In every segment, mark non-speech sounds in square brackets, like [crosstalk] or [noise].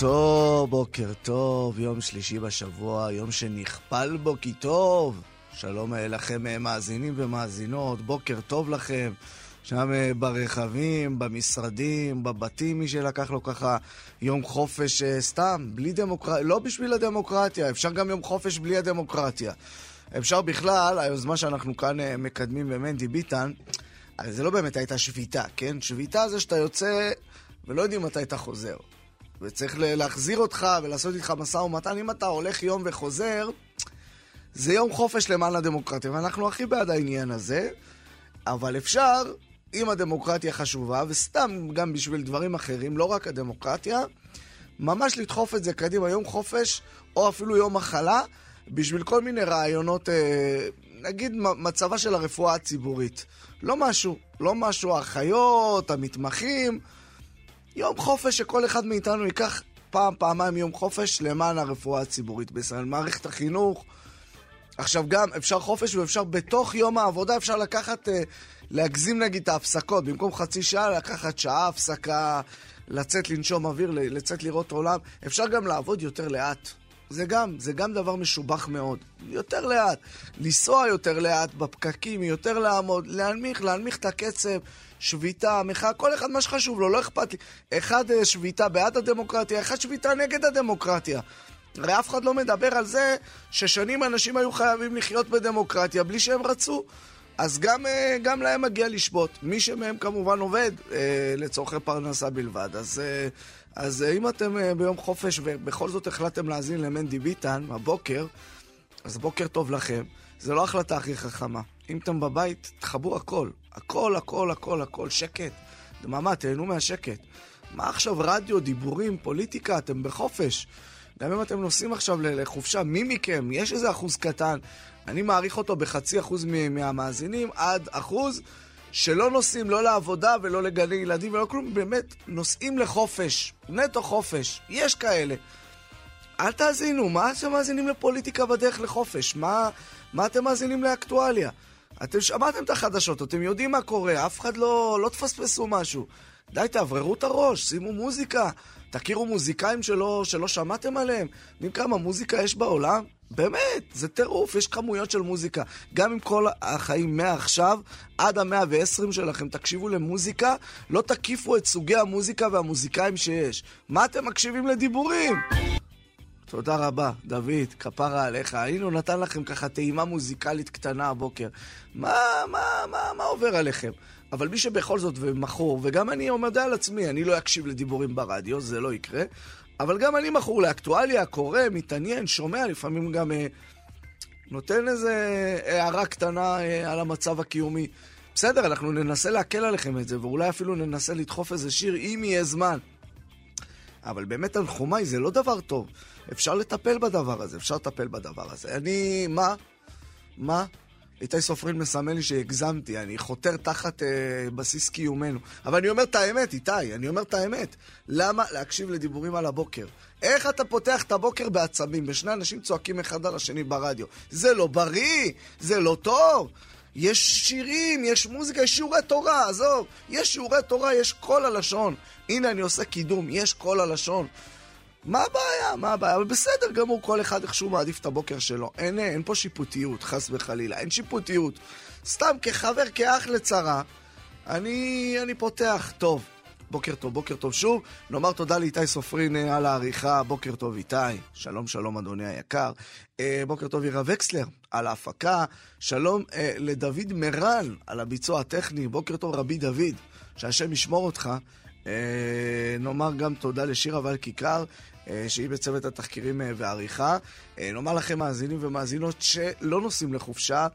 טוב, בוקר טוב, יום שלישי בשבוע, יום שנכפל בו כי טוב. שלום לכם אה, מאזינים ומאזינות, בוקר טוב לכם. שם אה, ברכבים, במשרדים, בבתים, מי שלקח לו ככה יום חופש אה, סתם, בלי דמוקרטיה, לא בשביל הדמוקרטיה, אפשר גם יום חופש בלי הדמוקרטיה. אפשר בכלל, היוזמה שאנחנו כאן מקדמים במנדי ביטן, זה לא באמת הייתה שביתה, כן? שביתה זה שאתה יוצא ולא יודעים מתי אתה חוזר. וצריך להחזיר אותך ולעשות איתך משא ומתן. אם אתה הולך יום וחוזר, זה יום חופש למען הדמוקרטיה, ואנחנו הכי בעד העניין הזה, אבל אפשר, אם הדמוקרטיה חשובה, וסתם גם בשביל דברים אחרים, לא רק הדמוקרטיה, ממש לדחוף את זה קדימה, יום חופש, או אפילו יום מחלה, בשביל כל מיני רעיונות, אה, נגיד מצבה של הרפואה הציבורית. לא משהו, לא משהו האחיות, המתמחים. יום חופש שכל אחד מאיתנו ייקח פעם, פעמיים יום חופש למען הרפואה הציבורית בישראל. מערכת החינוך. עכשיו גם, אפשר חופש ואפשר בתוך יום העבודה, אפשר לקחת, אה, להגזים נגיד את ההפסקות. במקום חצי שעה, לקחת שעה הפסקה, לצאת לנשום אוויר, לצאת לראות עולם. אפשר גם לעבוד יותר לאט. זה גם, זה גם דבר משובח מאוד. יותר לאט. לנסוע יותר לאט בפקקים, יותר לעמוד, להנמיך, להנמיך את הקצב. שביתה, מחאה, כל אחד מה שחשוב לו, לא אכפת לי. אחד אה, שביתה בעד הדמוקרטיה, אחד שביתה נגד הדמוקרטיה. הרי אף אחד לא מדבר על זה ששנים אנשים היו חייבים לחיות בדמוקרטיה בלי שהם רצו. אז גם, אה, גם להם מגיע לשבות. מי שמהם כמובן עובד אה, לצורכי פרנסה בלבד. אז, אז אם אתם ביום חופש ובכל זאת החלטתם להאזין למנדי ביטן בבוקר, אז בוקר טוב לכם. זה לא ההחלטה הכי חכמה. אם אתם בבית, תחברו הכל. הכל, הכל, הכל, הכל. שקט. דממה, תהנו מהשקט. מה עכשיו רדיו, דיבורים, פוליטיקה? אתם בחופש. גם אם אתם נוסעים עכשיו לחופשה, מי מכם, יש איזה אחוז קטן, אני מעריך אותו בחצי אחוז מהמאזינים, עד אחוז שלא נוסעים לא לעבודה ולא לגני ילדים ולא כלום, באמת נוסעים לחופש, נטו חופש, יש כאלה. אל תאזינו, מה אתם מאזינים לפוליטיקה בדרך לחופש? מה, מה אתם מאזינים לאקטואליה? אתם שמעתם את החדשות, אתם יודעים מה קורה, אף אחד לא, לא תפספסו משהו. די, תאווררו את הראש, שימו מוזיקה. תכירו מוזיקאים שלא, שלא שמעתם עליהם. יודעים כמה מוזיקה יש בעולם? באמת, זה טירוף, יש כמויות של מוזיקה. גם עם כל החיים מעכשיו עד המאה ועשרים שלכם, תקשיבו למוזיקה, לא תקיפו את סוגי המוזיקה והמוזיקאים שיש. מה אתם מקשיבים לדיבורים? תודה רבה, דוד, כפרה עליך. הנה הוא נתן לכם ככה טעימה מוזיקלית קטנה הבוקר. מה, מה, מה, מה עובר עליכם? אבל מי שבכל זאת ומכור, וגם אני עומד על עצמי, אני לא אקשיב לדיבורים ברדיו, זה לא יקרה, אבל גם אני מכור לאקטואליה, קורא, מתעניין, שומע, לפעמים גם אה, נותן איזה הערה קטנה אה, על המצב הקיומי. בסדר, אנחנו ננסה להקל עליכם את זה, ואולי אפילו ננסה לדחוף איזה שיר, אם יהיה זמן. אבל באמת תנחומיי זה לא דבר טוב. אפשר לטפל בדבר הזה, אפשר לטפל בדבר הזה. אני, מה? מה? איתי סופרין מסמן לי שהגזמתי, אני חותר תחת אה, בסיס קיומנו. אבל אני אומר את האמת, איתי, אני אומר את האמת. למה להקשיב לדיבורים על הבוקר? איך אתה פותח את הבוקר בעצבים, ושני אנשים צועקים אחד על השני ברדיו? זה לא בריא, זה לא טוב. יש שירים, יש מוזיקה, יש שיעורי תורה, עזוב. יש שיעורי תורה, יש קול הלשון. הנה, אני עושה קידום, יש קול הלשון. מה הבעיה? מה הבעיה? אבל בסדר גמור, כל אחד איכשהו מעדיף את הבוקר שלו. אין, אין פה שיפוטיות, חס וחלילה. אין שיפוטיות. סתם כחבר, כאח לצרה, אני, אני פותח. טוב, בוקר טוב, בוקר טוב שוב. נאמר תודה לאיתי סופרין אה, על העריכה. בוקר טוב איתי. שלום, שלום אדוני היקר. אה, בוקר טוב ירה וקסלר על ההפקה. שלום אה, לדוד מרן על הביצוע הטכני. בוקר טוב רבי דוד, שהשם ישמור אותך. אה, נאמר גם תודה לשירה ולכיכר, אה, שהיא בצוות התחקירים אה, והעריכה. נאמר לכם מאזינים ומאזינות שלא נוסעים לחופשה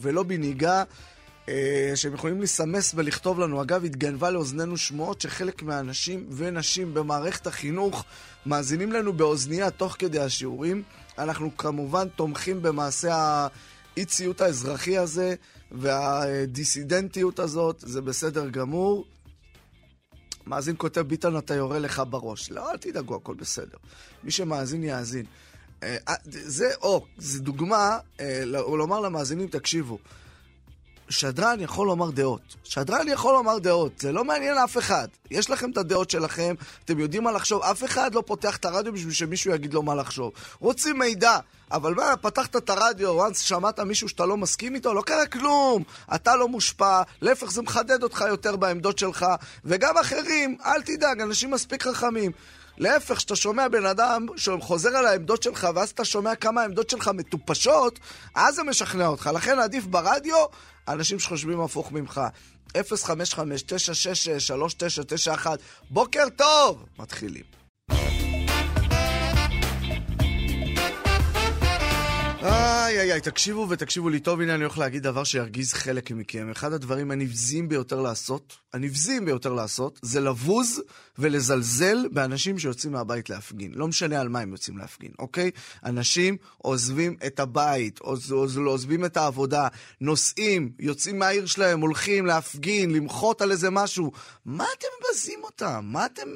ולא בנהיגה. שהם יכולים לסמס ולכתוב לנו. אגב, התגנבה לאוזנינו שמועות שחלק מהאנשים ונשים במערכת החינוך מאזינים לנו באוזנייה תוך כדי השיעורים. אנחנו כמובן תומכים במעשה האי-ציות האזרחי הזה והדיסידנטיות הזאת, זה בסדר גמור. מאזין כותב, ביטן, אתה יורה לך בראש. לא, אל תדאגו, הכל בסדר. מי שמאזין, יאזין. אה, זה, או, זה דוגמה אה, לומר למאזינים, תקשיבו, שדרן יכול לומר דעות. שדרן יכול לומר דעות, זה לא מעניין אף אחד. יש לכם את הדעות שלכם, אתם יודעים מה לחשוב, אף אחד לא פותח את הרדיו בשביל שמישהו יגיד לו מה לחשוב. רוצים מידע, אבל מה, פתחת את הרדיו, once שמעת מישהו שאתה לא מסכים איתו, לא קרה כלום. אתה לא מושפע, להפך זה מחדד אותך יותר בעמדות שלך, וגם אחרים, אל תדאג, אנשים מספיק חכמים. להפך, כשאתה שומע בן אדם שחוזר על העמדות שלך, ואז אתה שומע כמה העמדות שלך מטופשות, אז זה משכנע אותך. לכן עדיף ברדיו אנשים שחושבים הפוך ממך. 055-966-3991, בוקר טוב! מתחילים. איי איי איי, תקשיבו ותקשיבו לי טוב, הנה אני הולך להגיד דבר שירגיז חלק מכם. אחד הדברים הנבזים ביותר לעשות, הנבזים ביותר לעשות, זה לבוז ולזלזל באנשים שיוצאים מהבית להפגין. לא משנה על מה הם יוצאים להפגין, אוקיי? אנשים עוזבים את הבית, עוז, עוז, עוזבים את העבודה, נוסעים, יוצאים מהעיר שלהם, הולכים להפגין, למחות על איזה משהו. מה אתם מבזים אותם? מה אתם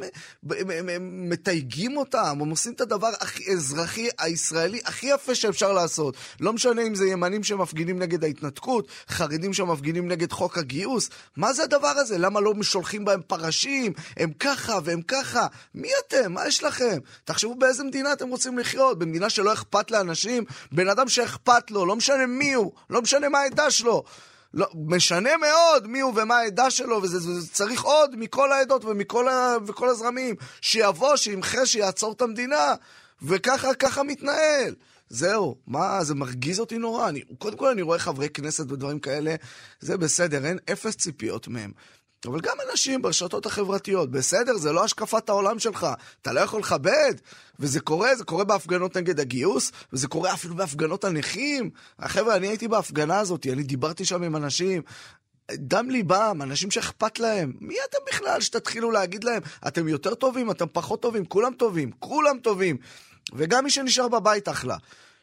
מתייגים אותם? הם עושים את הדבר הכי אזרחי, הישראלי, הכי יפה שאפשר לעשות. לא משנה אם זה ימנים שמפגינים נגד ההתנתקות, חרדים שמפגינים נגד חוק הגיוס. מה זה הדבר הזה? למה לא שולחים בהם פרשים? הם ככה והם ככה. מי אתם? מה יש לכם? תחשבו באיזה מדינה אתם רוצים לחיות. במדינה שלא אכפת לאנשים? בן אדם שאכפת לו, לא משנה מי הוא, לא משנה מה העדה שלו. לא, משנה מאוד מי הוא ומה העדה שלו, וזה, וזה צריך עוד מכל העדות ומכל ה, וכל הזרמים. שיבוא, שימחה, שיעצור את המדינה. וככה, ככה מתנהל. זהו, מה, זה מרגיז אותי נורא. אני, קודם כל אני רואה חברי כנסת ודברים כאלה, זה בסדר, אין אפס ציפיות מהם. אבל גם אנשים ברשתות החברתיות, בסדר, זה לא השקפת העולם שלך, אתה לא יכול לכבד, וזה קורה, זה קורה בהפגנות נגד הגיוס, וזה קורה אפילו בהפגנות הנכים. חבר'ה, אני הייתי בהפגנה הזאת, אני דיברתי שם עם אנשים, דם ליבם, אנשים שאכפת להם. מי אתם בכלל שתתחילו להגיד להם, אתם יותר טובים, אתם פחות טובים, כולם טובים, כולם טובים. וגם מי שנשאר בבית אחלה.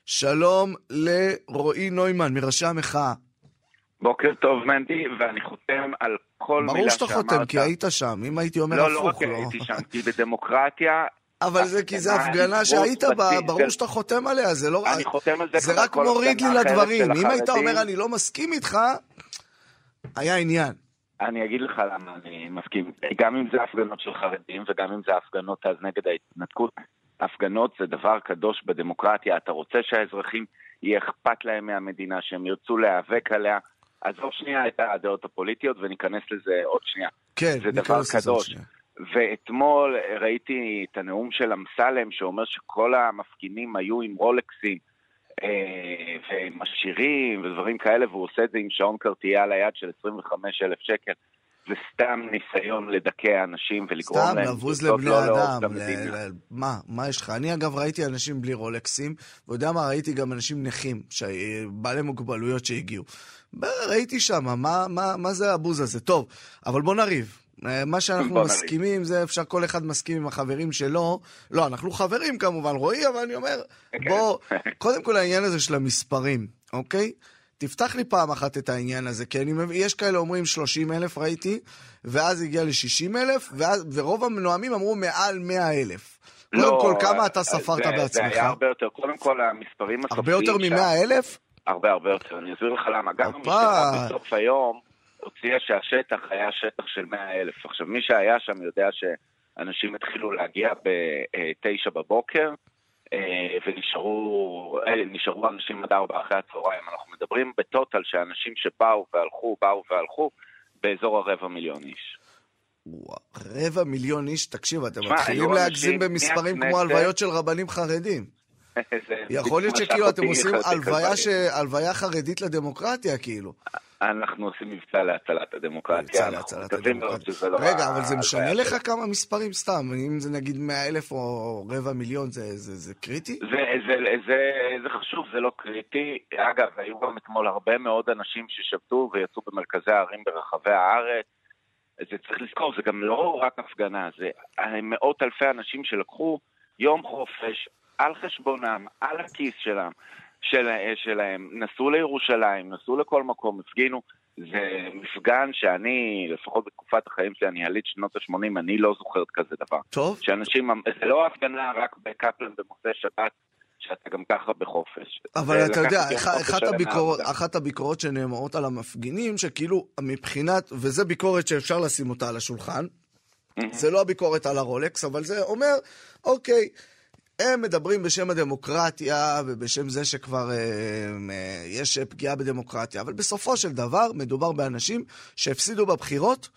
שלום לרועי נוימן, מראשי המחאה. בוקר טוב, מנדי, ואני חותם על כל מילה שאמרת. ברור שאתה חותם, כי היית שם. אם הייתי אומר לא, הפוך, לא. לא, לא רק הייתי שם, כי בדמוקרטיה... אבל זה כי זו הפגנה שהיית בה, ברור שאתה חותם עליה, זה לא... אני חותם על זה זה רק מוריד לי לדברים. אם היית אומר אני לא מסכים איתך, היה עניין. אני אגיד לך למה אני מסכים. גם אם זה הפגנות של חרדים וגם אם זה הפגנות אז נגד ההתנתקות, הפגנות זה דבר קדוש בדמוקרטיה. אתה רוצה שהאזרחים יהיה אכפת להם מהמדינה, שהם ירצו להיאבק עליה. עזוב שנייה את הדעות הפוליטיות וניכנס לזה עוד שנייה. כן, זה דבר קדוש. ואתמול ראיתי את הנאום של אמסלם שאומר שכל המפגינים היו עם רולקסים אה, ועם עשירים ודברים כאלה, והוא עושה את זה עם שעון קרטייה על היד של 25 אלף שקל. זה סתם ניסיון לדכא אנשים ולגרום סתם, להם... סתם, לבוז לבני לא אדם. ל... ל... מה, מה יש לך? אני אגב ראיתי אנשים בלי רולקסים, ויודע מה, ראיתי גם אנשים נכים, ש... בעלי מוגבלויות שהגיעו. ראיתי שם, מה, מה, מה זה הבוז הזה? טוב, אבל בוא נריב. מה שאנחנו מסכימים נריב. זה אפשר כל אחד מסכים עם החברים שלו. לא, אנחנו חברים כמובן, רועי, אבל אני אומר, כן. בוא, [laughs] קודם כל העניין הזה של המספרים, אוקיי? תפתח לי פעם אחת את העניין הזה, כי אני מבין, יש כאלה אומרים 30 אלף ראיתי, ואז הגיע ל-60 אלף, ורוב הנואמים אמרו מעל 100 אלף. קודם לא, כל, כמה אתה ספרת זה, בעצמך? זה היה הרבה יותר. קודם כל, המספרים הסופיים... הרבה יותר מ-100 אלף? הרבה הרבה יותר. אני אסביר לך למה. גם המשטרה בסוף היום הוציאה שהשטח היה שטח של 100 אלף. עכשיו, מי שהיה שם יודע שאנשים התחילו להגיע ב-9 בבוקר, אה, ונשארו אה, אנשים עד ארבע אחרי הצהריים. אנחנו מדברים בטוטל שאנשים שבאו והלכו, באו והלכו, באזור הרבע מיליון איש. רבע מיליון איש, תקשיב, אתם מתחילים להגזים במספרים כמו הלוויות של רבנים חרדים. [laughs] יכול להיות שכאילו אתם עושים הלוויה חרדית לדמוקרטיה, כאילו. אנחנו עושים מבצע להצלת הדמוקרטיה. מבצע להצלת הדמוקרטיה. לא רגע, אבל זה משנה לך כמה מספרים סתם? אם זה נגיד 100 אלף או רבע מיליון, זה, קריטי? זה חשוב, זה לא קריטי. אגב, היו גם אתמול הרבה מאוד אנשים ששבתו ויצאו במרכזי הערים ברחבי הארץ. זה צריך לזכור, זה גם לא רק הפגנה, זה מאות אלפי אנשים שלקחו יום חופש על חשבונם, על הכיס שלהם. של, שלהם, נסעו לירושלים, נסעו לכל מקום, הפגינו. זה מפגן שאני, לפחות בתקופת החיים שלי, אני יליד שנות ה-80, אני לא זוכרת כזה דבר. טוב. שאנשים, זה לא הפגנה רק בקפלן במוצאי שבת, שאתה גם ככה בחופש. אבל אתה יודע, אחת, הביקורות, אחת הביקורות שנאמרות על המפגינים, שכאילו מבחינת, וזה ביקורת שאפשר לשים אותה על השולחן, זה לא הביקורת על הרולקס, אבל זה אומר, אוקיי, הם מדברים בשם הדמוקרטיה ובשם זה שכבר אה, אה, יש פגיעה בדמוקרטיה, אבל בסופו של דבר מדובר באנשים שהפסידו בבחירות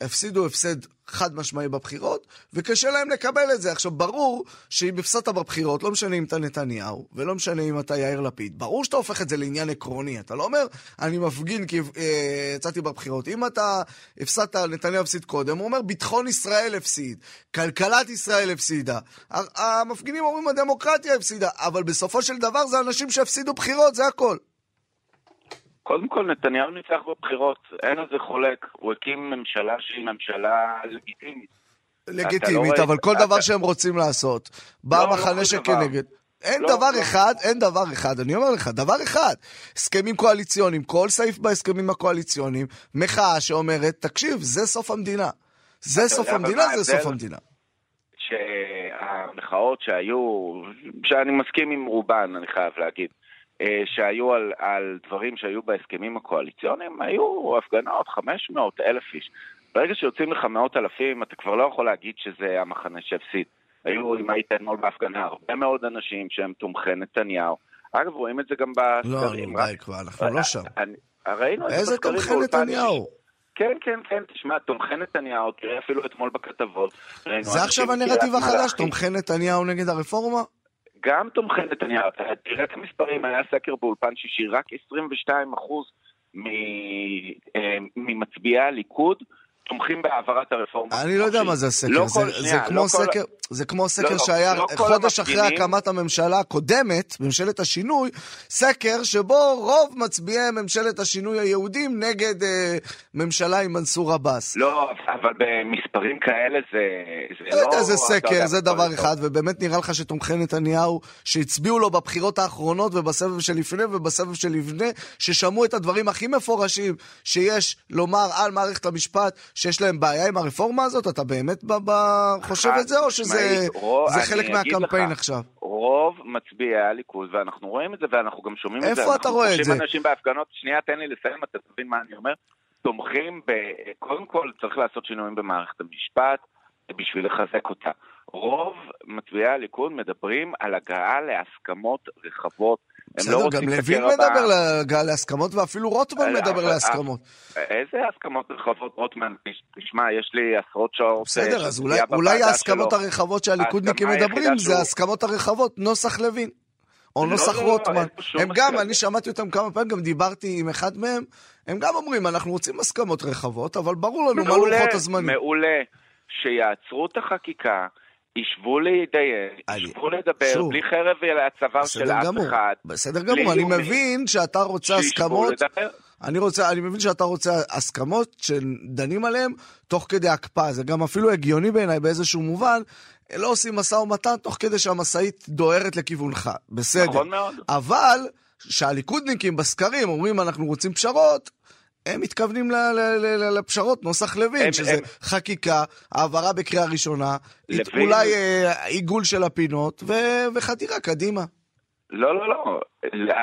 הפסידו הפסד חד משמעי בבחירות, וקשה להם לקבל את זה. עכשיו, ברור שאם הפסדת בבחירות, לא משנה אם אתה נתניהו, ולא משנה אם אתה יאיר לפיד, ברור שאתה הופך את זה לעניין עקרוני. אתה לא אומר, אני מפגין כי אה, יצאתי בבחירות. אם אתה הפסדת, נתניהו הפסיד קודם, הוא אומר, ביטחון ישראל הפסיד, כלכלת ישראל הפסידה. המפגינים אומרים, הדמוקרטיה הפסידה, אבל בסופו של דבר זה אנשים שהפסידו בחירות, זה הכל. קודם כל, נתניהו ניצח בבחירות, אין על זה חולק. הוא הקים ממשלה שהיא ממשלה לגיטימית. לגיטימית, לא אבל כל דבר שהם רוצים לעשות, בא לא, המחנה לא שכנגד. אין לא, דבר לא. אחד, אין דבר אחד, אני אומר לך, דבר אחד. הסכמים קואליציוניים, כל סעיף בהסכמים הקואליציוניים, מחאה שאומרת, תקשיב, זה סוף המדינה. זה סוף המדינה, זה סוף המדינה. שהמחאות שהיו, שאני מסכים עם רובן, אני חייב להגיד. אה, שהיו על, על דברים שהיו בהסכמים הקואליציוניים, היו הפגנות, 500 אלף איש. ברגע שיוצאים לך מאות אלפים, אתה כבר לא יכול להגיד שזה המחנה שהפסיד. היו, אם היית אתמול בהפגנה, הרבה מאוד אנשים שהם תומכי נתניהו. אגב, רואים את זה גם בסקרים. לא, די כבר, אנחנו לא שם. ראינו את זה בסקרים. איזה תומכי נתניהו? כן, כן, כן, תשמע, תומכי נתניהו, תראה אפילו אתמול בכתבות. זה עכשיו הנרטיב החדש, תומכי נתניהו נגד הרפורמה? גם תומכי נתניהו, תראה את המספרים, היה סקר באולפן שישי, רק 22 אה, ממצביעי הליכוד תומכים בהעברת הרפורמה. אני לא יודע מה זה הסקר, לא זה, כל, זה, שנייה, כמו לא סקר, כל... זה כמו סקר לא, שהיה לא חודש אחרי הקמת הממשלה הקודמת, ממשלת השינוי, סקר שבו רוב מצביעי ממשלת השינוי היהודים נגד אה, ממשלה עם מנסור עבאס. לא, אבל במספרים כאלה זה, זה לא... יודע, זה סקר, זה דבר אחד, ובאמת נראה לך שתומכי נתניהו, שהצביעו לו בבחירות האחרונות ובסבב שלפני ובסבב שלפני, ששמעו את הדברים הכי מפורשים שיש לומר על מערכת המשפט, שיש להם בעיה עם הרפורמה הזאת? אתה באמת חושב את זה, או שזה חלק מהקמפיין עכשיו? רוב מצביעי הליכוד, ואנחנו רואים את זה, ואנחנו גם שומעים את זה. איפה אתה רואה את זה? אנחנו אנשים בהפגנות, שנייה, תן לי לסיים, אתה תבין מה אני אומר. תומכים ב... קודם כל, צריך לעשות שינויים במערכת המשפט בשביל לחזק אותה. רוב מצביעי הליכוד מדברים על הגעה להסכמות רחבות בסדר, לא גם לוין מדבר להסכמות, ואפילו רוטמן אה, מדבר אה, להסכמות. איזה הסכמות רחבות רוטמן? תשמע, יש לי עשרות שעות... בסדר, אז אולי ההסכמות הרחבות שהליכודניקים מדברים זה ההסכמות הרחבות, נוסח לוין. או לא, נוסח לא, לא, רוטמן. הם גם, אני שמעתי אותם כמה פעמים, גם דיברתי עם אחד מהם, הם גם אומרים, אנחנו רוצים הסכמות רחבות, אבל ברור לנו מה לוחות הזמנים. מעולה, שיעצרו את החקיקה. ישבו להתדיין, ישבו לדבר, שוב, בלי חרב הצוואר של אף גמור, אחד. בסדר גמור, אני מבין שאתה רוצה הסכמות. אני, רוצה, אני מבין שאתה רוצה הסכמות שדנים עליהן תוך כדי הקפאה. זה גם אפילו הגיוני בעיניי באיזשהו מובן. לא עושים משא ומתן תוך כדי שהמשאית דוהרת לכיוונך. בסדר. נכון מאוד. אבל שהליכודניקים בסקרים אומרים אנחנו רוצים פשרות, הם מתכוונים לפשרות, נוסח לוין, שזה הם... חקיקה, העברה בקריאה ראשונה, לוין... אולי אה, עיגול של הפינות ו- וחתירה קדימה. לא, לא, לא.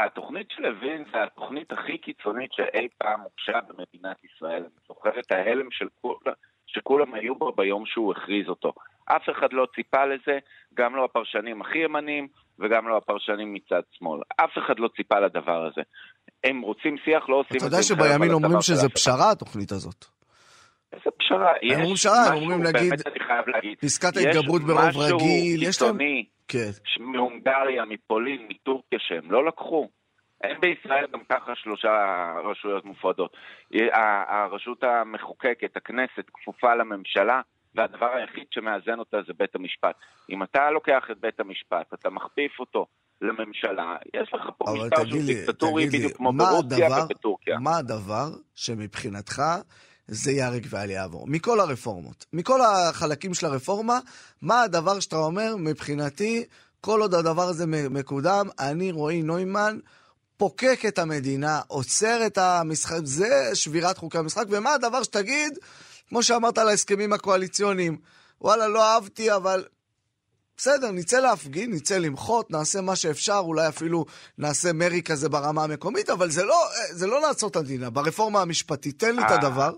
התוכנית של לוין זה התוכנית הכי קיצונית שאי פעם הוגשה במדינת ישראל. אני זוכר את ההלם של כול, שכולם היו בו ביום שהוא הכריז אותו. אף אחד לא ציפה לזה, גם לא הפרשנים הכי ימניים וגם לא הפרשנים מצד שמאל. אף אחד לא ציפה לדבר הזה. הם רוצים שיח, לא עושים את זה. אתה יודע שבימין אומרים שזה פשרה, התוכנית הזאת. איזה פשרה? הם אומרים פשרה, הם אומרים להגיד, פסקת ההתגברות ברוב רגיל, יש להם... יש משהו קיצוני, מהונגריה, מפולין, מטורקיה, שהם לא לקחו. אין בישראל גם ככה שלושה רשויות מופרדות. הרשות המחוקקת, הכנסת, כפופה לממשלה, והדבר היחיד שמאזן אותה זה בית המשפט. אם אתה לוקח את בית המשפט, אתה מכפיף אותו לממשלה, יש לך פה משטר שהוא דיקטטורי בדיוק כמו ברוסיה ובטורקיה. מה הדבר שמבחינתך זה ייהרג ואל יעבור? מכל הרפורמות, מכל החלקים של הרפורמה, מה הדבר שאתה אומר, מבחינתי, כל עוד הדבר הזה מקודם, אני, רועי נוימן, פוקק את המדינה, עוצר את המשחק, זה שבירת חוקי המשחק, ומה הדבר שתגיד, כמו שאמרת על ההסכמים הקואליציוניים, וואלה, לא אהבתי, אבל בסדר, נצא להפגין, נצא למחות, נעשה מה שאפשר, אולי אפילו נעשה מרי כזה ברמה המקומית, אבל זה לא, זה לא לעצור את המדינה. ברפורמה המשפטית, תן לי את הדבר.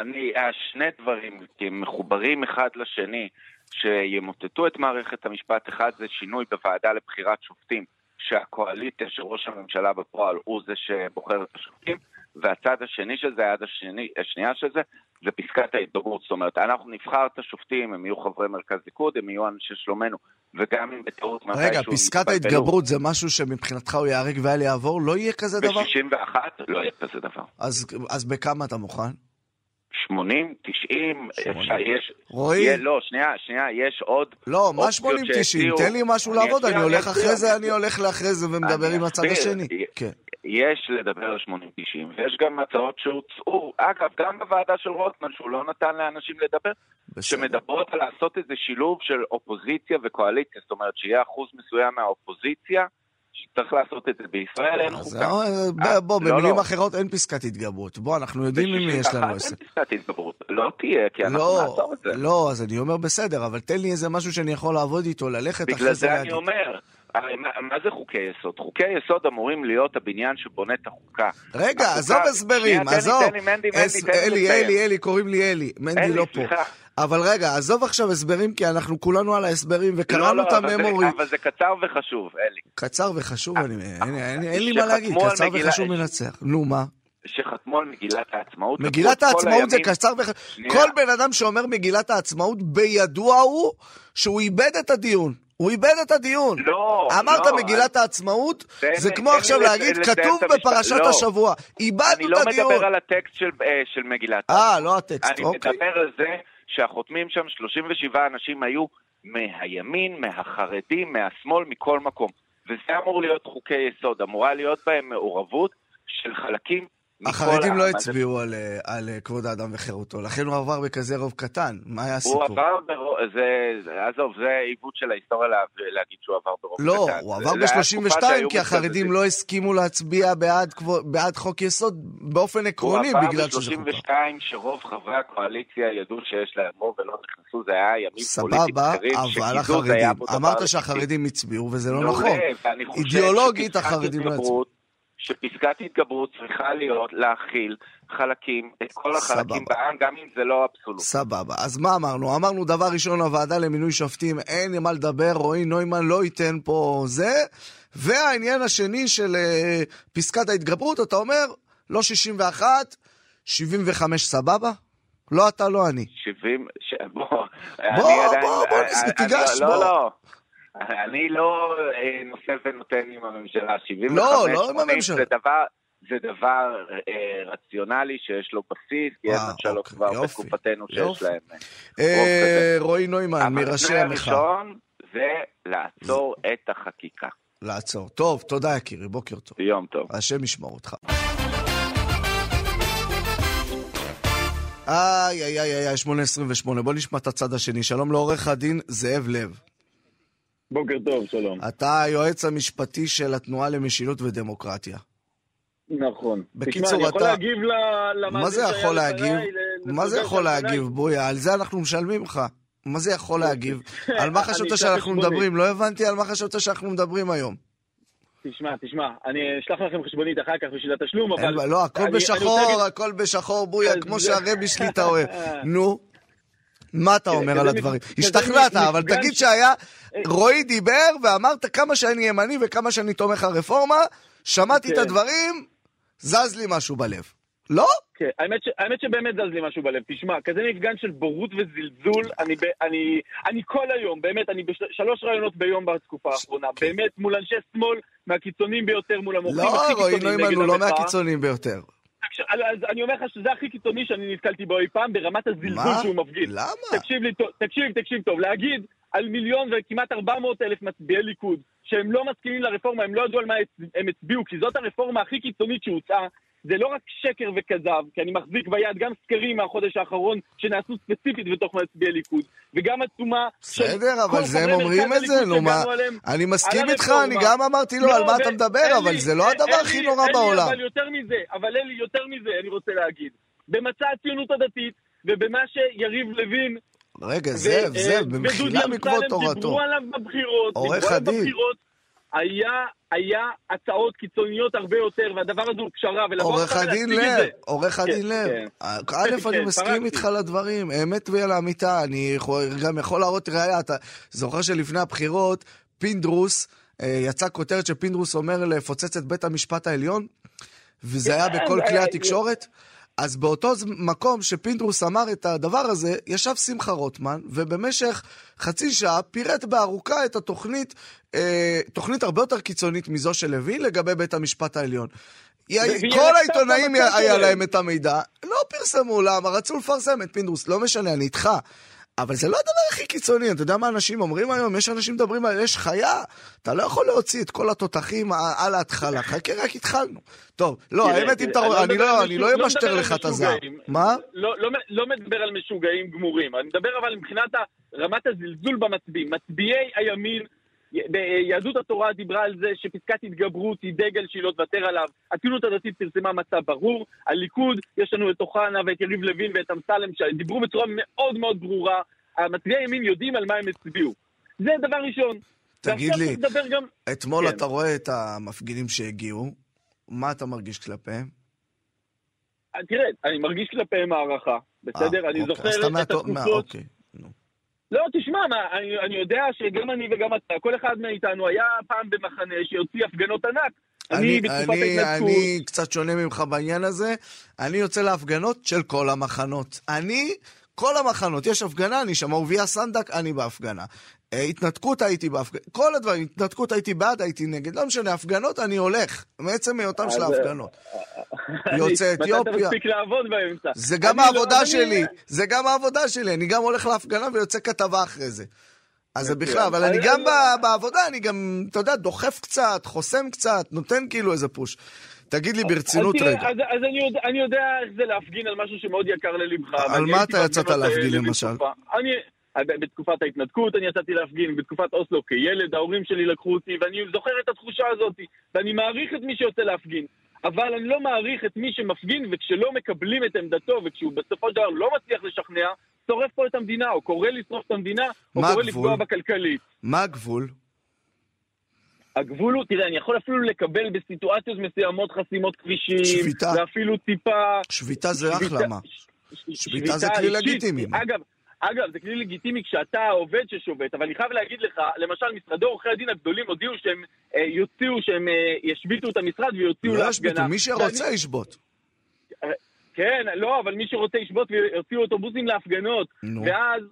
אני, שני דברים, מחוברים אחד לשני, שימוטטו את מערכת המשפט. אחד זה שינוי בוועדה לבחירת שופטים, שהקואליציה של ראש הממשלה בפועל הוא זה שבוחר את השופטים. והצד השני של זה, היד השני, השנייה של זה, זה פסקת ההתגברות. זאת אומרת, אנחנו נבחר את השופטים, הם יהיו חברי מרכז ליכוד, הם יהיו אנשי שלומנו, וגם אם בטעות מתישהו... רגע, פסקת ההתגברות זה משהו שמבחינתך הוא ייהרג ואל יעבור? לא יהיה כזה דבר? ב-61 לא יהיה כזה דבר. אז, אז בכמה אתה מוכן? 80, 90, אפשר, יש... רועי? לא, שנייה, שנייה, יש עוד... לא, מה 80, 90? תן לי משהו לעבוד, אני הולך אחרי זה, אני הולך לאחרי זה ומדבר עם הצד השני. כן. יש לדבר על 80-90, ויש גם הצעות שהוצאו, אגב, גם בוועדה של רוטמן, שהוא לא נתן לאנשים לדבר, בסדר. שמדברות על לעשות איזה שילוב של אופוזיציה וקואליציה, זאת אומרת שיהיה אחוז מסוים מהאופוזיציה, שצריך לעשות את זה בישראל, אין חוקה. אה, בוא, לא, במילים לא. אחרות אין פסקת התגברות. בוא, אנחנו יודעים עם מי יש לנו עסק. אין פסקת התגברות, לא תהיה, כי אנחנו לא, נעצור את זה. לא, אז אני אומר בסדר, אבל תן לי איזה משהו שאני יכול לעבוד איתו, ללכת אחרי זה. בגלל זה אני אומר. הרי מה, מה זה חוקי יסוד? חוקי יסוד אמורים להיות הבניין שבונה את החוקה. רגע, החוקה... עזוב הסברים, עזוב. תן לי, מנדי, מנדי, אס... תן אלי, אלי, אלי, אלי, קוראים לי אלי. מנדי לא פה. אבל רגע, עזוב עכשיו הסברים, כי אנחנו כולנו על ההסברים, וקראנו לא, לא, את הממורי. אבל זה קצר וחשוב, אלי. קצר וחשוב, אני, אין, אין, אין לי מה להגיד, קצר מגילה... וחשוב מנצח. נו, מה? שחתמו על מגילת העצמאות. מגילת העצמאות זה קצר וחשוב. כל בן אדם שאומר מגילת העצמאות, בידוע הוא שהוא איבד את הדיון. הוא איבד את הדיון. לא, אמרת לא, מגילת אני... העצמאות, תן, זה כמו עכשיו להגיד, כתוב בפרשת לא, השבוע. איבדנו את הדיון. אני לא מדבר על הטקסט של, אה, של מגילת העצמאות. אה, לא הטקסט, אני אוקיי. אני מדבר על זה שהחותמים שם, 37 אנשים היו מהימין, מהחרדים, מהשמאל, מכל מקום. וזה אמור להיות חוקי יסוד, אמורה להיות בהם מעורבות של חלקים החרדים לא הצביעו על, אה, על אה, כבוד האדם וחירותו, לכן הוא עבר בכזה רוב קטן. מה היה הסיפור? הוא עבר ברוב, זה, עזוב, זה עיוות של ההיסטוריה לה, להגיד שהוא עבר ברוב לא, קטן. לא, הוא עבר ב-32 כי החרדים לא הסכימו להצביע בעד, בעד חוק יסוד באופן עקרוני, בגלל שזה. הוא עבר ב-32 שרוב חברי הקואליציה ידעו שיש להם רוב ולא נכנסו, זה היה ימים פוליטיים אחרים, היה פה דבר... אמרת שהחרדים הצביעו וזה לא נכון. אידיאולוגית החרדים לא הצביעו. שפסקת התגברות צריכה להיות להכיל חלקים, את כל החלקים בעם, גם אם זה לא אבסולוט. סבבה. אז מה אמרנו? אמרנו דבר ראשון, הוועדה למינוי שופטים, אין מה לדבר, רועי נוימן לא ייתן פה זה. והעניין השני של uh, פסקת ההתגברות, אתה אומר, לא 61, 75 סבבה? לא אתה, לא אני. 70, ש... בוא, בוא, בוא, בוא, בוא, תיגש, בוא. לא, לא. אני לא אה, נושא ונותן עם הממשלה. 75, לא, לא עם הממשלה. זה דבר, זה דבר אה, רציונלי שיש לו בסיס, כי אין ממשלות אוקיי, כבר יופי, בתקופתנו שיש יופי. להם. אה, אה רועי נוימן, מראשי המחאה. אבל הראשון זה לעצור זה... את החקיקה. לעצור. טוב, תודה יקירי, בוקר טוב. יום טוב. השם ישמור אותך. איי, איי, איי, איי, 8.28. בוא נשמע את הצד השני. שלום לעורך הדין זאב לב. בוקר טוב, שלום. אתה היועץ המשפטי של התנועה למשילות ודמוקרטיה. נכון. בקיצור, אתה... תשמע, אני יכול להגיב למאזין מה זה יכול להגיב? מה זה יכול להגיב, בויה? על זה אנחנו משלמים לך. מה זה יכול [laughs] להגיב? על מה [laughs] חשבת שאנחנו מדברים? לא הבנתי על מה חשבת שאנחנו מדברים היום. תשמע, תשמע, אני אשלח לכם חשבונית אחר כך בשביל התשלום, אבל... לא, הכל בשחור, הכל בשחור, בויה, כמו שהרבי שלי אתה אוהב. [laughs] נו. מה אתה אומר על הדברים? השתכנעת, אבל תגיד שהיה, רועי דיבר ואמרת כמה שאני ימני וכמה שאני תומך הרפורמה, שמעתי את כן. הדברים, זז לי משהו בלב. לא? כן, האמת, ש, האמת שבאמת זז לי משהו בלב. תשמע, כזה מפגן של בורות וזלזול, אני, אני, אני כל היום, באמת, אני בשלוש רעיונות ביום בתקופה האחרונה, כן. באמת, מול אנשי שמאל מהקיצוניים ביותר מול המוחים לא, הכי רועי קיצוניים נוימן נגד הוא לא המחאה. מהקיצוניים ביותר. אני אומר לך שזה הכי קיצוני שאני נתקלתי בו אי פעם, ברמת הזלזול? שהוא מפגין. למה? תקשיב לי, תקשיב, תקשיב טוב, להגיד על מיליון וכמעט 400 אלף מצביעי ליכוד, שהם לא מסכימים לרפורמה, הם לא ידעו על מה הם הצביעו, כי זאת הרפורמה הכי קיצונית שהוצעה. זה לא רק שקר וכזב, כי אני מחזיק ביד גם סקרים מהחודש האחרון שנעשו ספציפית בתוך מצביעי ליכוד, וגם עצומה בסדר, אבל זה הם אומרים את זה, נו מה. אני מסכים איתך. אני גם אמרתי לו לא, על מה אתה מדבר, אבל זה לא הדבר הכי נורא בעולם. אבל יותר מזה, אבל אלי, יותר מזה אני רוצה להגיד. במצע הציונות הדתית, ובמה שיריב לוין רגע, זאב, אה, זאב, ודודי במחילה אמסלם מכבוד תורתו. דיברו עליו בבחירות, עורך דיברו עליו הדין. היה, היה הצעות קיצוניות הרבה יותר, והדבר הזה הוא פשרה, ולבוא עורך עכשיו הדין לב. עורך כן, הדין לב. כן. א', כן, אני כן, מסכים. איתך לדברים, אמת ולאמיתה. אני גם יכול להראות ראייה, אתה זוכר שלפני הבחירות, פינדרוס, אה, יצאה כותרת שפינדרוס אומר לפוצץ את בית המשפט העליון, וזה היה בכל כן, כלי אה, התקשורת. אז באותו מקום שפינדרוס אמר את הדבר הזה, ישב שמחה רוטמן, ובמשך חצי שעה פירט בארוכה את התוכנית, אה, תוכנית הרבה יותר קיצונית מזו של לוין לגבי בית המשפט העליון. כל העיתונאים היה. להם את המידע, לא פרסמו, למה? רצו לפרסם את פינדרוס, לא משנה, אני איתך. אבל זה לא הדבר הכי קיצוני, אתה יודע מה אנשים אומרים היום? יש אנשים מדברים על יש חיה, אתה לא יכול להוציא את כל התותחים על ההתחלה, חכה, רק התחלנו. טוב, לא, האמת, אם אתה רואה, אני לא- על אני לא אמשטר על לך את הזעם. מה? לא, לא, לא מדבר על משוגעים גמורים, אני מדבר אבל מבחינת רמת הזלזול במצביעים. מצביעי הימין, יהדות התורה דיברה על זה שפסקת התגברות היא דגל שהיא לא תוותר עליו. הציונות הדתית פרסמה מצע ברור. הליכוד, יש לנו את אוחנה ואת יריב לוין ואת אמסלם שדיברו בצורה מאוד מאוד ברורה. המצביעי הימין יודעים על מה הם הצביעו. זה דבר ראשון. תגיד לי, גם... אתמול כן. אתה רואה את המפגינים שהגיעו, מה אתה מרגיש כלפיהם? תראה, אני מרגיש כלפיהם הערכה, בסדר? אה, אני אוקיי, זוכר את מהטוב- מה, התקופות... אוקיי. לא, תשמע, מה, אני, אני יודע שגם אני וגם אתה, כל אחד מאיתנו היה פעם במחנה שהוציא הפגנות ענק. אני, אני, ההתנתקות... אני קצת שונה ממך בעניין הזה. אני יוצא להפגנות של כל המחנות. אני, כל המחנות. יש הפגנה, אני שם אהוביה סנדק, אני בהפגנה. אה, התנתקות הייתי בהפגנה. כל הדברים, התנתקות הייתי בעד, הייתי נגד. לא משנה, הפגנות אני הולך. מעצם היותם של אז, ההפגנות. [laughs] יוצא מתי אתיופיה. אתה מספיק לעבוד באמצע? זה גם לא- העבודה שלי, זה גם העבודה שלי, אני גם הולך להפגנה ויוצא כתבה אחרי זה. אז זה בכלל, אבל אני אני- גם בעבודה, אני גם, אתה יודע, דוחף קצת, חוסם קצת, נותן כאילו איזה פוש. תגיד לי ברצינות אז תראה, רגע, אז, אז אני, יודע, אני יודע איך זה להפגין על משהו שמאוד יקר ללבך. על מה אתה יצאת בהפגנות להפגין, למשל? אני, בתקופת ההתנתקות אני יצאתי להפגין, בתקופת אוסלו כילד, ההורים שלי לקחו אותי, ואני זוכר את התחושה הזאת, ואני מעריך את מי שיוצא להפגין. אבל אני לא מעריך את מי שמפגין, וכשלא מקבלים את עמדתו, וכשהוא בסופו של דבר לא מצליח לשכנע, שורף פה את המדינה, או קורא לשרוף את המדינה, או קורא? לפגוע בה כלכלית. מה הגבול? הגבול הוא, תראה, אני יכול אפילו לקבל בסיטואציות מסוימות חסימות כבישים, שביתה. ואפילו טיפה... שביתה זה שביתה- אחלה, מה? ש- שביתה זה כלי. לגיטימי? אגב, אגב, זה כלי לגיטימי כשאתה עובד ששובת, אבל אני חייב להגיד לך, למשל, משרדי עורכי הדין הגדולים הודיעו שהם אה, יוציאו, שהם אה, ישביתו את המשרד ויוציאו לא להפגנה. ישביתו, מי שרוצה ישבות. כן, לא, אבל מי שרוצה ישבות ויוציאו אוטובוסים להפגנות. נו. ואז...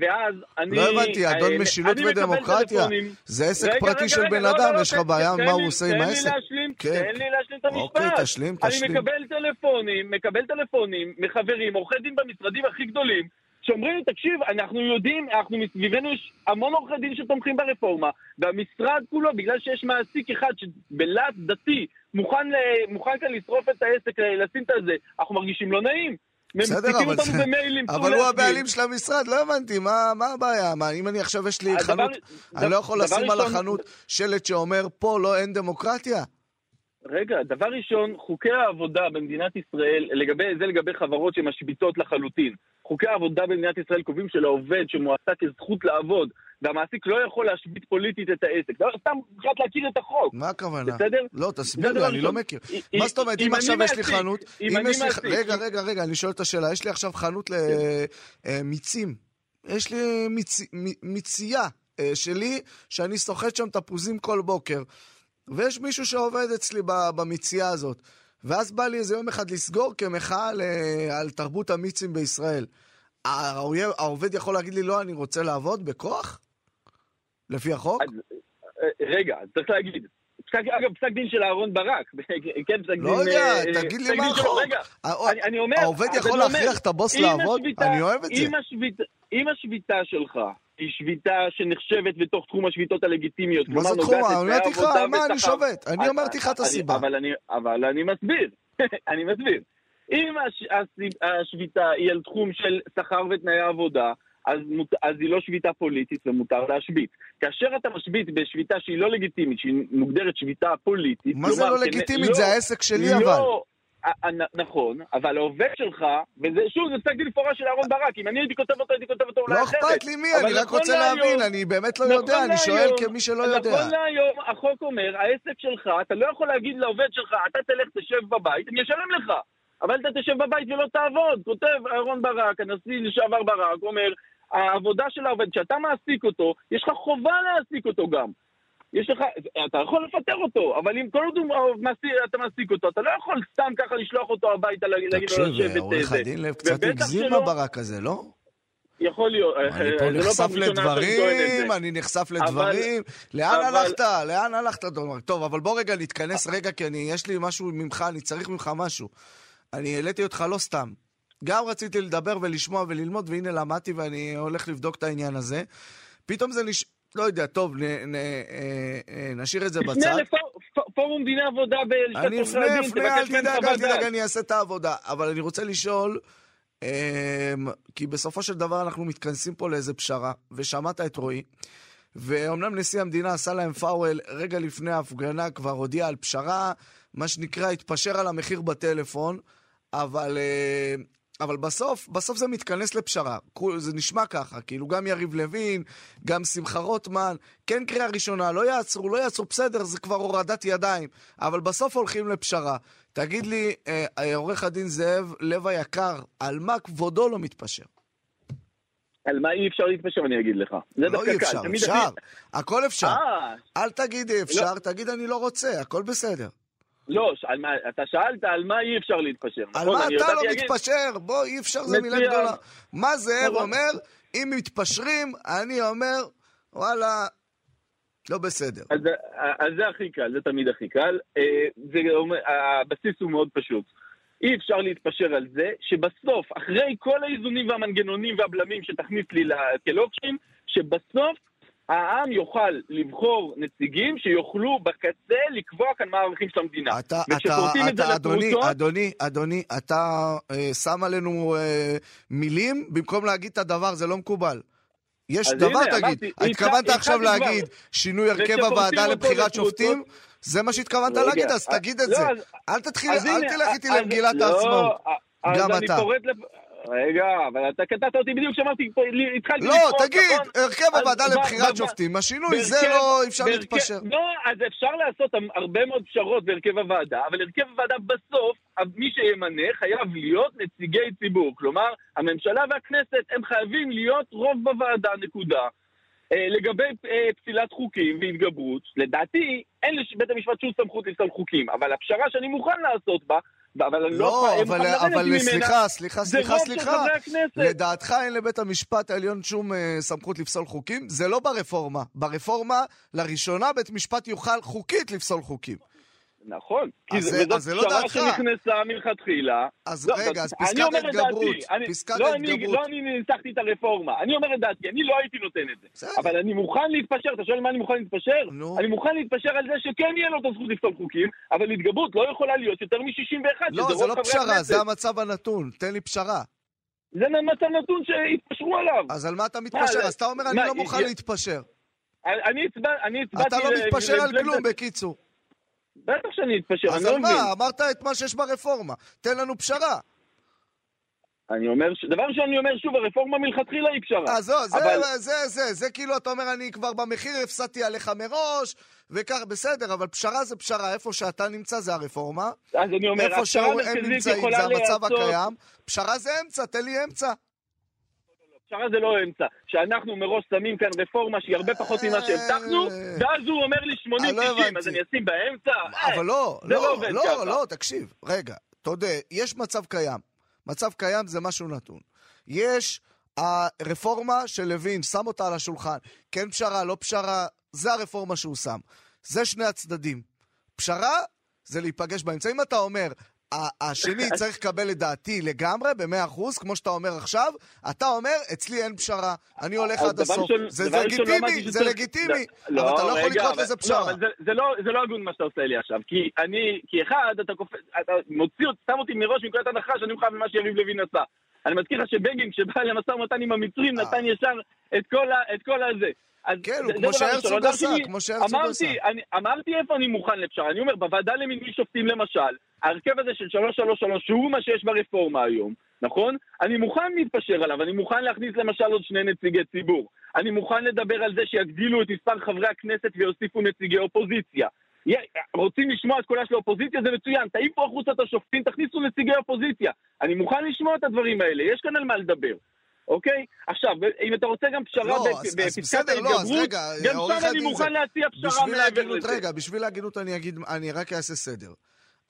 ואז אני... לא הבנתי, אדון אה, משילות אני ודמוקרטיה. זה עסק רגע, פרטי רגע, של רגע, בן לא, לא, אדם, לא, יש לך בעיה מה הוא עושה עם העסק? להשלים, כן. תן לי להשלים את המשפט. אוקיי, תשלים, תשלים. אני מקבל טלפונים, מקבל טלפונים מחברים, עורכי דין במשרדים הכי גדולים, שאומרים לי, תקשיב, אנחנו יודעים, אנחנו מסביבנו יש המון עורכי דין שתומכים ברפורמה, והמשרד כולו, בגלל שיש מעסיק אחד שבלהט דתי מוכן, ל- מוכן כאן לשרוף את העסק, לשים את הזה, אנחנו מרגישים לא נעים. בסדר, אבל זה- במיילים, אבל הוא. הבעלים של המשרד, לא הבנתי, מה מה הבעיה? מה, אם אני עכשיו יש לי הדבר- חנות, אני לא יכול דבר לשים על החנות שלט שאומר, פה לא אין דמוקרטיה? רגע, דבר ראשון, חוקי העבודה במדינת ישראל, לגבי, זה לגבי חברות שמשביתות לחלוטין. חוקי העבודה במדינת ישראל קובעים שלעובד שמועסק כזכות לעבוד, והמעסיק לא יכול להשבית פוליטית את העסק. לא, סתם, מבחינת להכיר את החוק. מה הכוונה? בסדר? לא, תסביר זה לי, אני לא. מכיר. מה זאת אומרת, אם אם עכשיו יש לי חנות, אם אם אני. מעסיק, רגע, רגע, רגע, אני שואל את השאלה, יש לי עכשיו חנות למיצים. יש לי מיצ- מ- מיצייה אה, שלי, שאני סוחט שם תפוזים כל בוקר. ויש מישהו שעובד אצלי ב- במיצייה הזאת. ואז בא לי איזה יום אחד לסגור כמחאה על, על תרבות המיצים בישראל. האויב- העובד יכול להגיד לי, לא, אני רוצה לעבוד בכוח? לפי החוק? אז, אה, רגע, צריך להגיד, אגב, פסק דין של אהרון ברק. [laughs] כן, פסק לא דין... יודע, אה, תגיד לי פסק מה. החוק. רגע, אני- אני אומר... העובד יכול להכריח את הבוס לעבוד? השביתה- אני אוהב את זה. אם השביתה שלך היא שביתה שנחשבת בתוך תחום השביתות הלגיטימיות, מה זה תחום? לתנאי אני אמרתי לך, מה אני. שובת? אני אמרתי לך את הסיבה. אבל אני- אבל אני מסביר, [laughs] אני מסביר. אם השביתה היא על תחום של שכר ותנאי עבודה, אז, מות- אז היא לא שביתה פוליטית ומותר להשבית. כאשר אתה משבית בשביתה שהיא לא לגיטימית, שהיא מוגדרת שביתה פוליטית, מה זה כלומר, לא כנ- לגיטימית? לא- זה העסק שלי לא, אבל. אה, אה, נכון, אבל העובד שלך, וזה שוב, זה פסק דין מפורש של אהרן ברק, אם אני הייתי כותב אותו, הייתי כותב אותו אולי לא אחרת. אכפת לי מי, אני רק נכון רוצה להבין, אני באמת לא נכון יודע, אני שואל כמי שלא יודע. נכון להיום, החוק אומר, העסק שלך, אתה לא יכול להגיד לעובד שלך, אתה תלך, תשב בבית, אני אשלם לך. אבל אתה תשב בבית ולא תעבוד. כותב אהרן ברק, הנשיא לשעבר ברק, אומר, העבודה של העובד, כשאתה מעסיק אותו, יש לך חובה להעסיק אותו גם. יש לך, אתה יכול לפטר אותו, אבל אם כל עוד אתה מעסיק אותו, אתה לא יכול סתם ככה לשלוח אותו הביתה, להגיד לו תקשיב, לשבת עורך. הדין לב קצת הגזים בברק הזה, לא? יכול להיות, אני אה, פה זה לא נחשף לדברים. אני נחשף לדברים. לאן הלכת? לאן הלכת, דונלד? טוב, אבל בוא רגע נתכנס רגע, כי אני, יש לי משהו ממך, אני צריך ממך משהו. אני העליתי אותך לא סתם. גם רציתי לדבר ולשמוע וללמוד, והנה למדתי ואני הולך לבדוק את העניין הזה. פתאום זה נש... לא יודע, טוב, נ, נ, אה, אה, נשאיר את זה בצד. תפנה לפורום דיני עבודה בלשכת אני עורכי אפנה, הדין, אפנה, אל תבקש מהם תדאג, חוות אל תדאג, דעת. אני אעשה את העבודה. אבל אני רוצה לשאול, אמ, כי בסופו של דבר אנחנו מתכנסים פה לאיזה פשרה, ושמעת את רועי, ואומנם נשיא המדינה עשה להם פאוול רגע לפני ההפגנה, כבר הודיע על פשרה, מה שנקרא, התפשר על המחיר בטלפון, אבל... אה, אבל בסוף, בסוף זה מתכנס לפשרה. זה נשמע ככה, כאילו גם יריב לוין, גם שמחה רוטמן, כן קריאה ראשונה, לא יעצרו, לא יעצרו, בסדר, זה כבר הורדת ידיים. אבל בסוף הולכים לפשרה. תגיד לי, אה, אה, עורך הדין זאב, לב היקר, על מה כבודו לא מתפשר? על מה אי אפשר להתפשר, אני אגיד לך. זה לא אי קל. אפשר, אפשר. הכל אפשר. אה, אל תגיד אי אפשר, תגיד אני לא רוצה, הכל בסדר. לא, על מה- אתה שאלת על מה אי אפשר להתפשר. על נכון, מה אתה לא להגיד- מתפשר? בוא, אי אפשר זה מילה. גדולה. מה זאב נכון. אומר? אם מתפשרים, אני אומר, וואלה, לא בסדר. אז זה- אז זה הכי קל, זה תמיד הכי קל. אה, זה אומר- הבסיס הוא מאוד פשוט. אי אפשר להתפשר על זה שבסוף, אחרי כל האיזונים והמנגנונים והבלמים שתכניס לי כלוקשים, שבסוף העם יוכל לבחור נציגים שיוכלו בקצה לקבוע כאן מה הערכים של המדינה. אתה, אתה, אתה, אדוני, לפרוטות- אדוני, אדוני, אתה אה, שם עלינו אה, מילים במקום להגיד את הדבר, זה לא מקובל. יש דבר, הנה, תגיד. אמרתי, התכוונת עכשיו. להגיד שינוי הרכב הוועדה לבחירת שופטים? זה מה שהתכוונת להגיד, אז אה, תגיד את לא, זה. אל תלך איתי אז- למגילת לא, העצמאות. גם אתה. רגע, אבל אתה קטעת אותי בדיוק כשאמרתי, התחלתי לא, לפרוט, תגיד, נכון? הרכב הוועדה לבחירת שופטים, השינוי, זה לא, אפשר להתפשר. לא, אז אפשר לעשות הרבה מאוד פשרות בהרכב הוועדה, אבל הרכב הוועדה בסוף, מי שימנה חייב להיות נציגי ציבור. כלומר, הממשלה והכנסת הם חייבים להיות רוב בוועדה, נקודה. אה, לגבי אה, פסילת חוקים והתגברות, לדעתי אין לבית המשפט שום סמכות לפסול חוקים, אבל הפשרה שאני מוכן לעשות בה, אבל אני לא לא, אבל, מוכן לרדת אבל ממנה, סליחה, סליחה, סליחה, סליחה. לדעתך אין לבית המשפט העליון שום אה, סמכות לפסול חוקים? זה לא ברפורמה. ברפורמה, לראשונה בית משפט יוכל חוקית לפסול חוקים. נכון, כי אז זה- זה- וזאת לא פשרה. שנכנסה מלכתחילה. אז לא, רגע, אז אני פסקת. ההתגברות, אני- פסקת לא אני- ההתגברות. לא אני ניסחתי את הרפורמה, אני אומר את דעתי, אני לא הייתי נותן את זה. בסדר. אבל אני מוכן להתפשר, אתה שואל מה אני מוכן להתפשר? נו. אני מוכן להתפשר על זה שכן יהיה לו את הזכות לפסול חוקים, אבל התגברות לא יכולה להיות יותר מ-61, לא, זה לא פשרה, זה המצב הנתון. תן לי פשרה. זה מצב נתון שהתפשרו עליו. אז על מה אתה מתפשר? אז אתה אומר, אני לא מוכן להתפשר. אני הצבע- אני הצבעתי... אתה לא מתפשר על כלום, בקיצור. בטח שאני אתפשר, אז אני לא מבין. מה? אמרת את מה שיש ברפורמה. תן לנו פשרה. אני אומר, דבר ראשון אני אומר שוב, הרפורמה מלכתחילה היא פשרה. אז זהו, זה, אבל- זה, זה, זה כאילו אתה אומר, אני כבר במחיר הפסדתי עליך מראש, וכך, בסדר, אבל פשרה זה פשרה, איפה שאתה נמצא זה הרפורמה, אז אני אומר, איפה שהם נמצאים זה המצב להיעשות... הקיים, פשרה זה אמצע, תן לי אמצע. פשרה זה לא אמצע. שאנחנו מראש שמים כאן רפורמה שהיא הרבה פחות ממה שהבטחנו, אה. ואז הוא אומר לי 80-90, לא הבנתי. אז אני אשים באמצע? אה, אבל לא, לא לא, לא. לא, תקשיב, רגע, תודה, יש מצב קיים. מצב קיים זה משהו נתון. יש הרפורמה של לוין, שם אותה על השולחן. כן פשרה, לא פשרה, זה הרפורמה שהוא שם. זה שני הצדדים. פשרה זה להיפגש באמצע. אם אתה אומר, השני [laughs] צריך לקבל את דעתי לגמרי, במאה אחוז, כמו שאתה אומר עכשיו, אתה אומר, אצלי אין פשרה, אני הולך עד הסוף. זה לא לגיטימי, זה לגיטימי, אבל אתה לא יכול לקרוא לזה פשרה. לא, זה לא הגון מה שאתה עושה לי עכשיו, כי אני, כי אחד, אתה מוציא, שם אותי מראש מנקודת הנחה שאני מחויב למה שיריב לוין עשה. אני מזכיר לך שבגין, כשבא למשא ומתן עם המצרים, אה. נתן ישר את כל הזה. אז כן, הוא כמו שהרצוג עשה, כמו שהרצוג עשה. אמרתי איפה אני מוכן לפשרה. אני אומר, בוועדה למינוי שופטים למשל, ההרכב הזה של 333, שהוא מה שיש ברפורמה היום, נכון? אני מוכן להתפשר עליו, אני מוכן להכניס למשל עוד שני נציגי ציבור. אני מוכן לדבר על זה שיגדילו את מספר חברי הכנסת ויוסיפו נציגי אופוזיציה. רוצים לשמוע את קולה של האופוזיציה, זה מצוין. תעיפו החוצה את השופטים, תכניסו נציגי אופוזיציה. אני מוכן לשמוע את הדברים האלה, יש כאן על מה לדבר. אוקיי? עכשיו, אם אתה רוצה גם פשרה לא, בפסקת ההתגברות, לא, גם שם אני מוכן להציע פשרה מעבר לזה. רגע, בשביל ההגינות אני אגיד, אני רק אעשה סדר.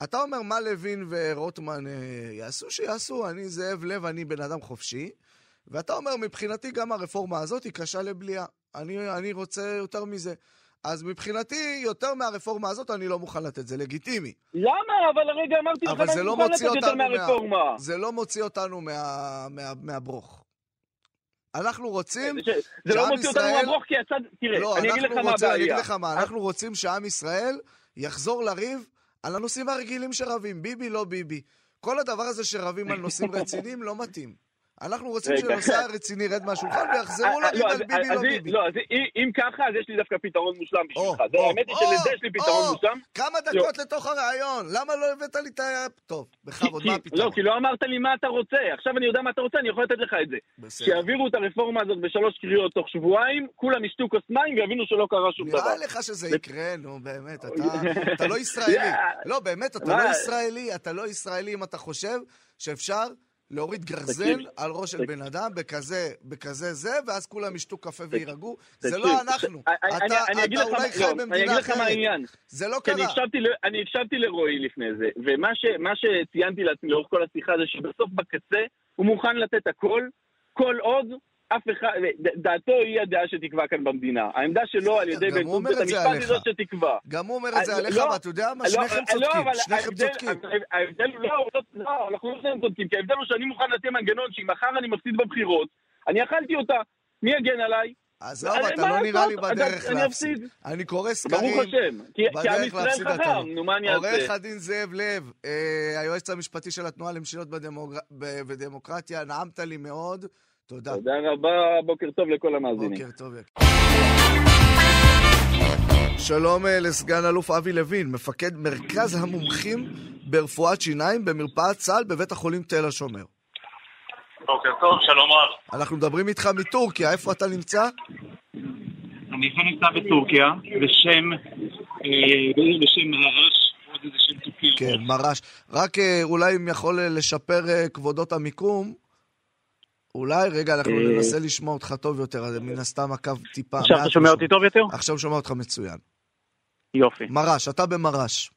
אתה אומר מה לוין ורוטמן אה, יעשו, שיעשו, אני זאב לב, אני בן אדם חופשי. ואתה אומר, מבחינתי גם הרפורמה הזאת היא קשה לבליעה. אני, אני רוצה יותר מזה. אז מבחינתי, יותר מהרפורמה הזאת אני לא מוכן לתת, זה לגיטימי. למה? אבל הרגע אמרתי לך, אני לא מוכן לתת יותר מהרפורמה. מה... זה לא מוציא אותנו מה, מה, מהברוך. אנחנו רוצים זה, זה לא מוציא אותנו מהברוך כי הצד... תראה, לא, אני אגיד לך מה הבעיה. אני אגיד לך מה, אנחנו רוצים שעם ישראל יחזור לריב על הנושאים הרגילים שרבים, ביבי לא ביבי. כל הדבר הזה שרבים על נושאים [laughs] רציניים לא מתאים. אנחנו רוצים שנושא הרציני ירד מהשולחן ויחזרו לריב לא, על ביבי לא ביבי. לא, אז אם ככה, אז יש לי דווקא פתרון מושלם בשבילך. האמת היא שלזה יש לי פתרון מושלם. כמה דקות לתוך הרעיון, למה לא הבאת לי את ה... טוב, בכבוד, מה הפתרון? לא, כי לא אמרת לי מה אתה רוצה. עכשיו אני יודע מה אתה רוצה, אני יכול לתת לך את זה. שיעבירו את הרפורמה הזאת בשלוש קריאות תוך שבועיים, כולם ישתו כוס מים ויבינו שלא קרה שום דבר. נראה לך שזה יקרה, נו, באמת, אתה לא [laughs] ישראלי. לא, באמת, אתה לא ישראלי, אתה לא ישראלי אם אתה חושב שאפשר להוריד גרזן על ראש של בן אדם בכזה, בכזה זה, ואז כולם ישתו קפה ויירגעו. זה לא אנחנו. אתה אולי חי במדינה אחרת. זה לא קרה. אני הקשבתי לרועי לפני זה, ומה שציינתי לעצמי לאורך כל השיחה זה שבסוף בקצה הוא מוכן לתת הכל, כל עוד אף אחד, דעתו היא הדעה שתקבע כאן במדינה. העמדה שלו על ידי בית המשפט היא זאת שתקבע. גם הוא אומר את זה עליך, ואתה יודע מה? שניכם צודקים, שניכם צודקים. ההבדל, לא, אנחנו לא שניהם צודקים, כי ההבדל הוא שאני מוכן להציע מנגנון שאם מחר אני מפסיד בבחירות, אני אכלתי אותה. מי יגן עליי? עזוב, אתה לא נראה לי בדרך להפסיד. אני קורא סקרים, ברוך השם, כי עם ישראל חכם, נו מה אני אעשה? עורך הדין זאב לב, היועץ המשפטי של התנועה למשילות ודמוקרטיה, נעמת לי מאוד. תודה. תודה רבה, בוקר טוב לכל המאזינים. בוקר טוב. שלום אה, לסגן אלוף אבי לוין, מפקד מרכז המומחים ברפואת שיניים במרפאת צה"ל בבית החולים תל השומר. בוקר טוב, שלום רב. אנחנו מדברים איתך מטורקיה, איפה אתה נמצא? אני כאן נמצא בטורקיה, בשם, אה, בעיר בשם מרש, עוד איזה שם טורקי. כן, מרש. רק אה, אולי אם יכול לשפר כבודו את המיקום, אולי, רגע, אנחנו אה, ננסה לשמוע אותך טוב יותר, מן הסתם הקו טיפה... עכשיו אתה שומע אותי טוב יותר? עכשיו שומע אותך מצוין. יופי. מרש, אתה במרש.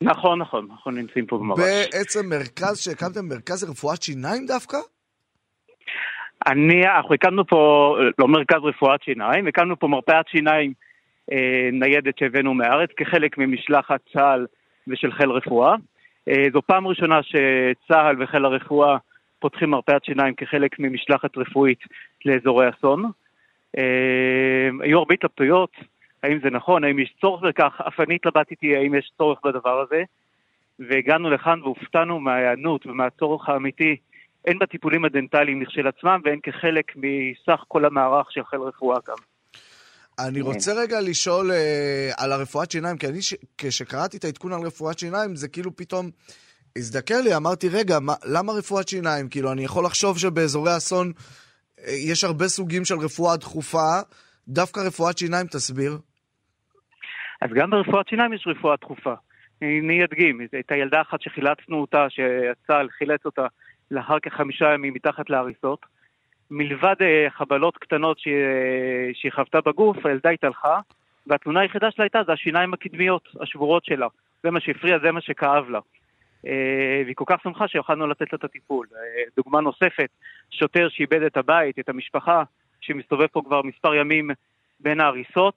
נכון, נכון, אנחנו נמצאים פה במרש. בעצם מרכז שהקמתם, מרכז לרפואת שיניים דווקא? אני, אנחנו הקמנו פה, לא מרכז רפואת שיניים, הקמנו פה מרפאת שיניים אה, ניידת שהבאנו מהארץ כחלק ממשלחת צה"ל ושל חיל רפואה. אה, זו פעם ראשונה שצה"ל וחיל הרפואה פותחים מרפאת שיניים כחלק ממשלחת רפואית לאזורי אסון. אה, היו הרבה התלבטויות, האם זה נכון, האם יש צורך בכך, אף אני התלבטתי האם יש צורך בדבר הזה, והגענו לכאן והופתענו מההיענות ומהצורך האמיתי, הן בטיפולים הדנטליים לכשלעצמם והן כחלק מסך כל המערך של חיל רפואה גם. אני רוצה רגע לשאול uh, על הרפואת שיניים, כי אני, ש... כשקראתי את העדכון על רפואת שיניים, זה כאילו פתאום הזדקר לי, אמרתי, רגע, מה, למה רפואת שיניים? כאילו, אני יכול לחשוב שבאזורי אסון אה, יש הרבה סוגים של רפואה דחופה, דווקא רפואת שיניים, תסביר. אז גם ברפואת שיניים יש רפואה דחופה. אני אדגים, הייתה ילדה אחת שחילצנו אותה, שצה"ל חילץ אותה לאחר כחמישה ימים מתחת להריסות. מלבד אה, חבלות קטנות שהיא, שהיא חוותה בגוף, הילדה התהלכה, והתלונה היחידה שלה הייתה זה השיניים הקדמיות, השבורות שלה. זה מה שהפריע, זה מה שכאב לה. אה, והיא כל כך שמחה שיכולנו לתת לה את הטיפול. אה, דוגמה נוספת, שוטר שאיבד את הבית, את המשפחה, שמסתובב פה כבר מספר ימים בין ההריסות,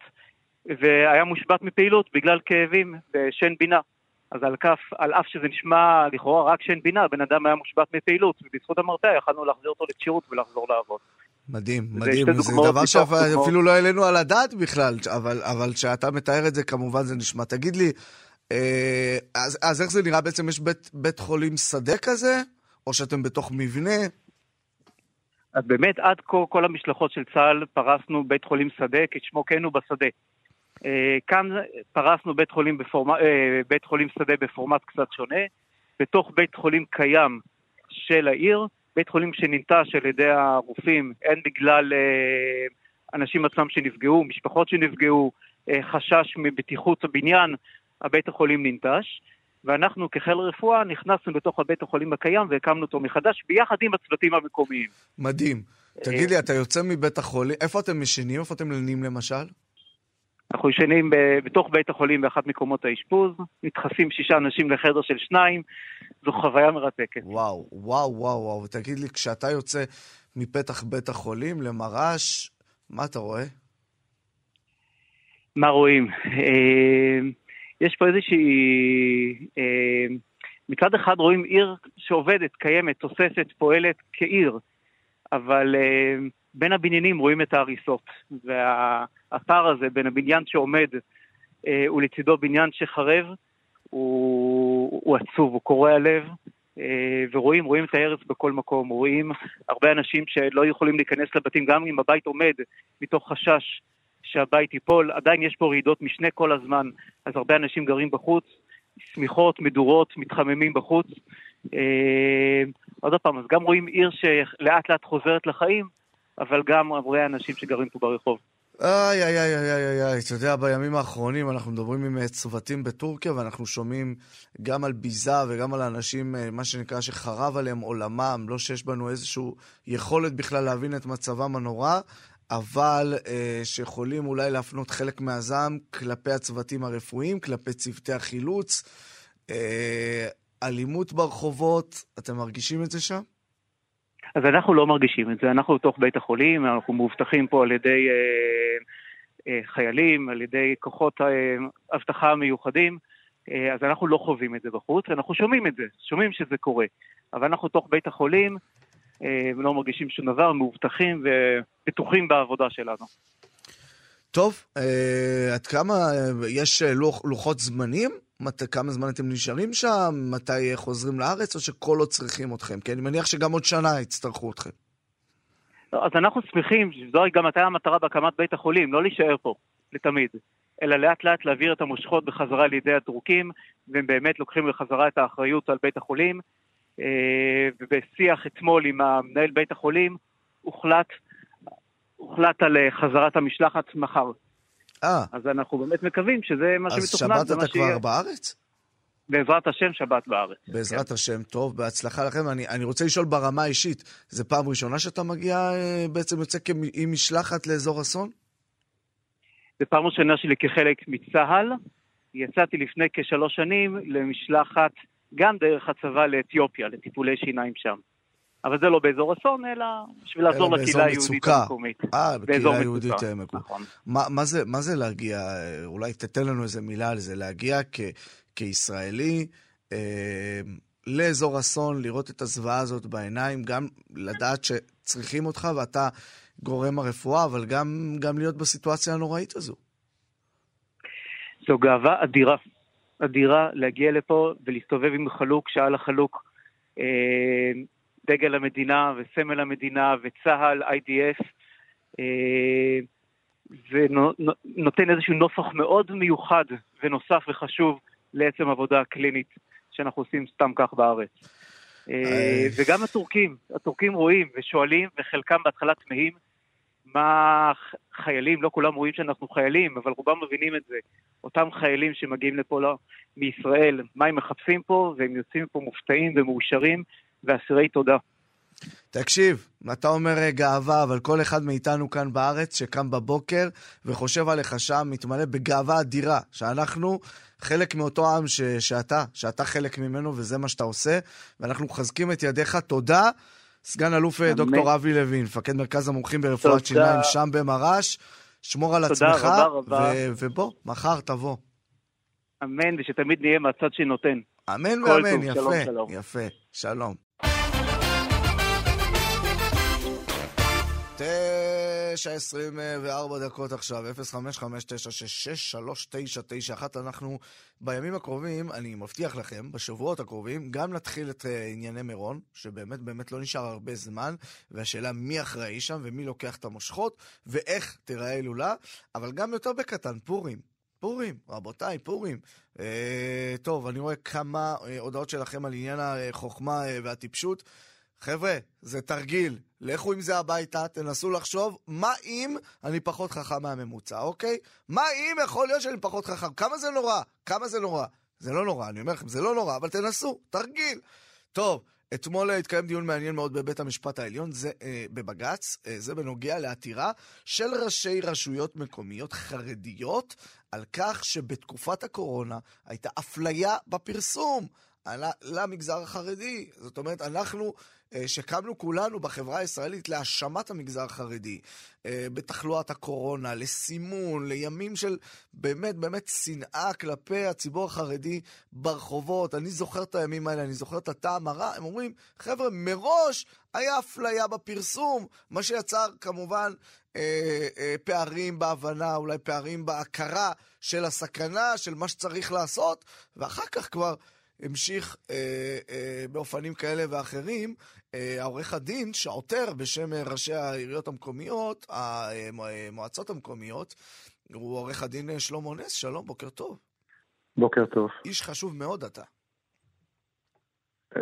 והיה מושבת מפעילות בגלל כאבים ושן בינה. אז על, כף, על אף שזה נשמע לכאורה רק שן בינה, בן אדם היה מושבת מפעילות, ובזכות המרפא יכלנו להחזיר אותו לכשירות ולחזור לעבוד. מדהים, מדהים, זה דבר שאפילו לא העלינו על הדעת בכלל, אבל, אבל כשאתה מתאר את זה כמובן זה נשמע. תגיד לי, אז, אז איך זה נראה בעצם? יש בית, בית חולים שדה כזה? או שאתם בתוך מבנה? אז באמת עד כה כל המשלחות של צה"ל פרסנו בית חולים שדה, כשמו כן הוא בשדה. אה, כאן פרסנו בית חולים, בפורמה, אה, בית חולים שדה בפורמט קצת שונה, בתוך בית חולים קיים של העיר, בית חולים שננטש על ידי הרופאים, הן בגלל אה, אנשים עצמם שנפגעו, משפחות שנפגעו, חשש מבטיחות הבניין, הבית החולים ננטש. ואנחנו כחיל רפואה נכנסנו לתוך הבית החולים הקיים והקמנו אותו מחדש ביחד עם הצוותים המקומיים. מדהים. תגיד לי, אתה יוצא מבית החולים, איפה אתם משנים? איפה אתם מלנים למשל? אנחנו ישנים בתוך בית החולים באחת מקומות האשפוז, נדחסים שישה אנשים לחדר של שניים, זו חוויה מרתקת. וואו, וואו, וואו, וואו. ותגיד לי, כשאתה יוצא מפתח בית החולים למר"ש, מה אתה רואה? מה רואים? יש פה איזושהי... אה, מצד אחד רואים עיר שעובדת, קיימת, תוססת, פועלת כעיר, אבל אה, בין הבניינים רואים את ההריסות. והפער הזה בין הבניין שעומד אה, ולצידו בניין שחרב, הוא, הוא עצוב, הוא קורע לב. ורואים, רואים את ההרס בכל מקום, רואים הרבה אנשים שלא יכולים להיכנס לבתים, גם אם הבית עומד מתוך חשש שהבית ייפול, עדיין יש פה רעידות משנה כל הזמן, אז הרבה אנשים גרים בחוץ, שמיכות, מדורות, מתחממים בחוץ. אה, עוד פעם, אז גם רואים עיר שלאט לאט חוזרת לחיים, אבל גם רואה אנשים שגרים פה ברחוב. איי, איי, איי, איי, איי, איי, אתה יודע, בימים האחרונים אנחנו מדברים עם אה, צוותים בטורקיה ואנחנו שומעים גם על ביזה וגם על אנשים, אה, מה שנקרא, שחרב עליהם עולמם, לא שיש בנו איזושהי יכולת בכלל להבין את מצבם הנורא, אבל אה, שיכולים אולי להפנות חלק מהזעם כלפי הצוותים הרפואיים, כלפי צוותי החילוץ. אה, אלימות ברחובות, אתם מרגישים את זה שם? אז אנחנו לא מרגישים את זה, אנחנו בתוך בית החולים, אנחנו מאובטחים פה על ידי אה, אה, חיילים, על ידי כוחות אה, אבטחה מיוחדים, אה, אז אנחנו לא חווים את זה בחוץ, אנחנו שומעים את זה, שומעים שזה קורה. אבל אנחנו תוך בית החולים, אה, לא מרגישים שום דבר, מאובטחים ובטוחים בעבודה שלנו. טוב, אה, עד כמה, אה, יש לוח, לוחות זמנים? מת, כמה זמן אתם נשארים שם? מתי חוזרים לארץ? או שכל עוד צריכים אתכם? כי אני מניח שגם עוד שנה יצטרכו אתכם. לא, אז אנחנו שמחים, זו גם הייתה המטרה בהקמת בית החולים, לא להישאר פה לתמיד, אלא לאט לאט להעביר את המושכות בחזרה לידי הטורקים, והם באמת לוקחים בחזרה את האחריות על בית החולים. אה, ובשיח אתמול עם המנהל בית החולים, הוחלט, הוחלט על אה, חזרת המשלחת מחר. אה. אז אנחנו באמת מקווים שזה מה שמתוכנן. אז שבת אתה כבר בארץ? בעזרת השם, שבת בארץ. בעזרת כן. השם, טוב, בהצלחה לכם. אני, אני רוצה לשאול ברמה האישית, זו פעם ראשונה שאתה מגיע, אה, בעצם יוצא עם משלחת לאזור אסון? זו פעם ראשונה שלי כחלק מצה"ל. יצאתי לפני כשלוש שנים למשלחת גם דרך הצבא לאתיופיה, לטיפולי שיניים שם. אבל זה לא באזור אסון, אלא בשביל לעזור לקהילה היהודית המקומית. אה, בקהילה היהודית המקומית. נכון. מה, מה, זה, מה זה להגיע, אולי תתן לנו איזה מילה על זה, להגיע כ, כישראלי אה, לאזור אסון, לראות את הזוועה הזאת בעיניים, גם לדעת שצריכים אותך ואתה גורם הרפואה, אבל גם, גם להיות בסיטואציה הנוראית הזו. זו גאווה אדירה. אדירה להגיע לפה ולהסתובב עם חלוק, שעל החלוק אה, דגל המדינה וסמל המדינה וצה"ל, IDF, אה, ונותן איזשהו נופח מאוד מיוחד ונוסף וחשוב לעצם עבודה הקלינית שאנחנו עושים סתם כך בארץ. אה, וגם הטורקים, הטורקים רואים ושואלים, וחלקם בהתחלה תמהים מה חיילים, לא כולם רואים שאנחנו חיילים, אבל רובם מבינים את זה. אותם חיילים שמגיעים לפה לא, מישראל, מה הם מחפשים פה, והם יוצאים פה מופתעים ומאושרים ואסירי תודה. תקשיב, אתה אומר אה, גאווה, אבל כל אחד מאיתנו כאן בארץ שקם בבוקר וחושב עליך שם, מתמלא בגאווה אדירה, שאנחנו חלק מאותו עם ש, שאתה, שאתה חלק ממנו וזה מה שאתה עושה, ואנחנו מחזקים את ידיך. תודה. סגן אלוף אה, דוקטור אבי לוין, מפקד מרכז המומחים ברפואת שיניים שם במר"ש. שמור על תודה עצמך, רבה רבה. ו- ובוא, מחר תבוא. אמן, ושתמיד נהיה מהצד שנותן. אמן ואמן, טוב, יפה, שלום, שלום. יפה, שלום. תשע עשרים וארבע דקות עכשיו, 0559663991. אנחנו בימים הקרובים, אני מבטיח לכם, בשבועות הקרובים, גם נתחיל את אה, ענייני מירון, שבאמת באמת לא נשאר הרבה זמן, והשאלה מי אחראי שם ומי לוקח את המושכות, ואיך תיראה הילולה, אבל גם יותר בקטן, פורים. פורים, רבותיי, פורים. אה, טוב, אני רואה כמה אה, הודעות שלכם על עניין החוכמה אה, והטיפשות. חבר'ה, זה תרגיל. לכו עם זה הביתה, תנסו לחשוב מה אם אני פחות חכם מהממוצע, אוקיי? מה אם יכול להיות שאני פחות חכם? כמה זה נורא? כמה זה נורא? זה לא נורא, אני אומר לכם, זה לא נורא, אבל תנסו, תרגיל. טוב, אתמול אה, התקיים דיון מעניין מאוד בבית המשפט העליון, זה אה, בבג"ץ, אה, זה בנוגע לעתירה של ראשי רשויות מקומיות חרדיות על כך שבתקופת הקורונה הייתה אפליה בפרסום למגזר החרדי. זאת אומרת, אנחנו אה, שקמנו כולנו בחברה הישראלית להאשמת המגזר החרדי, אה, בתחלואת הקורונה, לסימון, לימים של באמת באמת שנאה כלפי הציבור החרדי ברחובות. אני זוכר את הימים האלה, אני זוכר את הטעם הרע. הם אומרים, חבר'ה, מראש היה אפליה בפרסום, מה שיצר כמובן אה, פערים בהבנה, אולי פערים בהכרה של הסכנה, של מה שצריך לעשות, ואחר כך כבר... המשיך אה, אה, באופנים כאלה ואחרים. אה, העורך הדין שעותר בשם אה, ראשי העיריות המקומיות, המועצות המקומיות, הוא עורך הדין אה, שלמה נס, שלום, בוקר טוב. בוקר טוב. איש חשוב מאוד אתה. אה,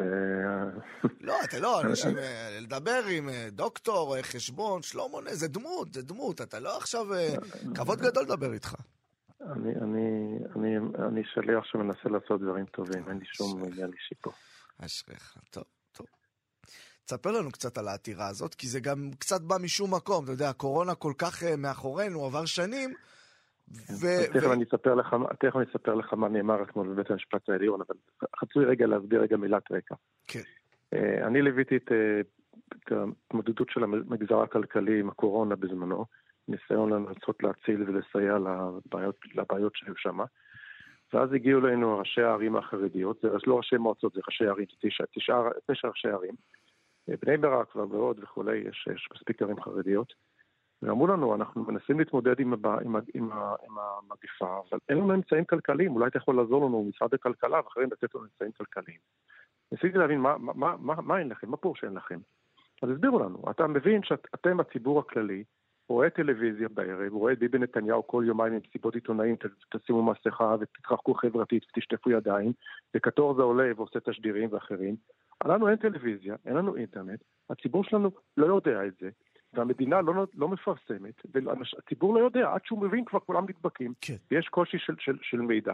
לא, אתה לא, אנשים, אה, לדבר עם אה, דוקטור, חשבון, שלמה נס, זה דמות, זה דמות, אתה לא עכשיו... אה, כבוד גדול לדבר איתך. אני, אני, אני, אני שליח שמנסה לעשות דברים טובים, אין לי שום. עניין אישי פה. אשריך, טוב, טוב. תספר לנו קצת על העתירה הזאת, כי זה גם קצת בא משום מקום. אתה יודע, הקורונה כל כך אה, מאחורינו, עבר שנים, ו... אז תכף ו- אני אספר לך, תכף אני אספר לך מה נאמר אתמול בבית המשפט העליון, אבל חצוי רגע להסביר רגע מילת רקע. כן. אה, אני ליוויתי את אה, את ההתמודדות של המגזר הכלכלי עם הקורונה בזמנו, ניסיון לנסות להציל ולסייע לבעיות, לבעיות שהיו שם. ואז הגיעו אלינו ראשי הערים החרדיות, זה לא ראשי מועצות, זה ראשי ערים, תשע, תשע, תשע ראשי ערים. בני ברק ועוד וכולי, יש, יש מספיק ערים חרדיות. ואמרו לנו, אנחנו מנסים להתמודד עם, הבא, עם, עם, עם המגפה, אבל אין לנו אמצעים כלכליים, אולי אתה יכול לעזור לנו, משרד הכלכלה ואחרים לתת לנו אמצעים כלכליים. ניסיתי להבין מה, מה, מה, מה, מה אין לכם, מה פירוש אין לכם. אז הסבירו לנו, אתה מבין שאתם הציבור הכללי, רואה טלוויזיה בערב, רואה את ביבי נתניהו כל יומיים עם סיבות עיתונאים, תשימו מסכה ותתרחקו חברתית ותשטפו ידיים, וקטור זה עולה ועושה תשדירים ואחרים. לנו אין טלוויזיה, אין לנו אינטרנט, הציבור שלנו לא יודע את זה, והמדינה לא, לא מפרסמת, והציבור לא יודע, עד שהוא מבין כבר כולם נדבקים, כן. ויש קושי של, של, של מידע.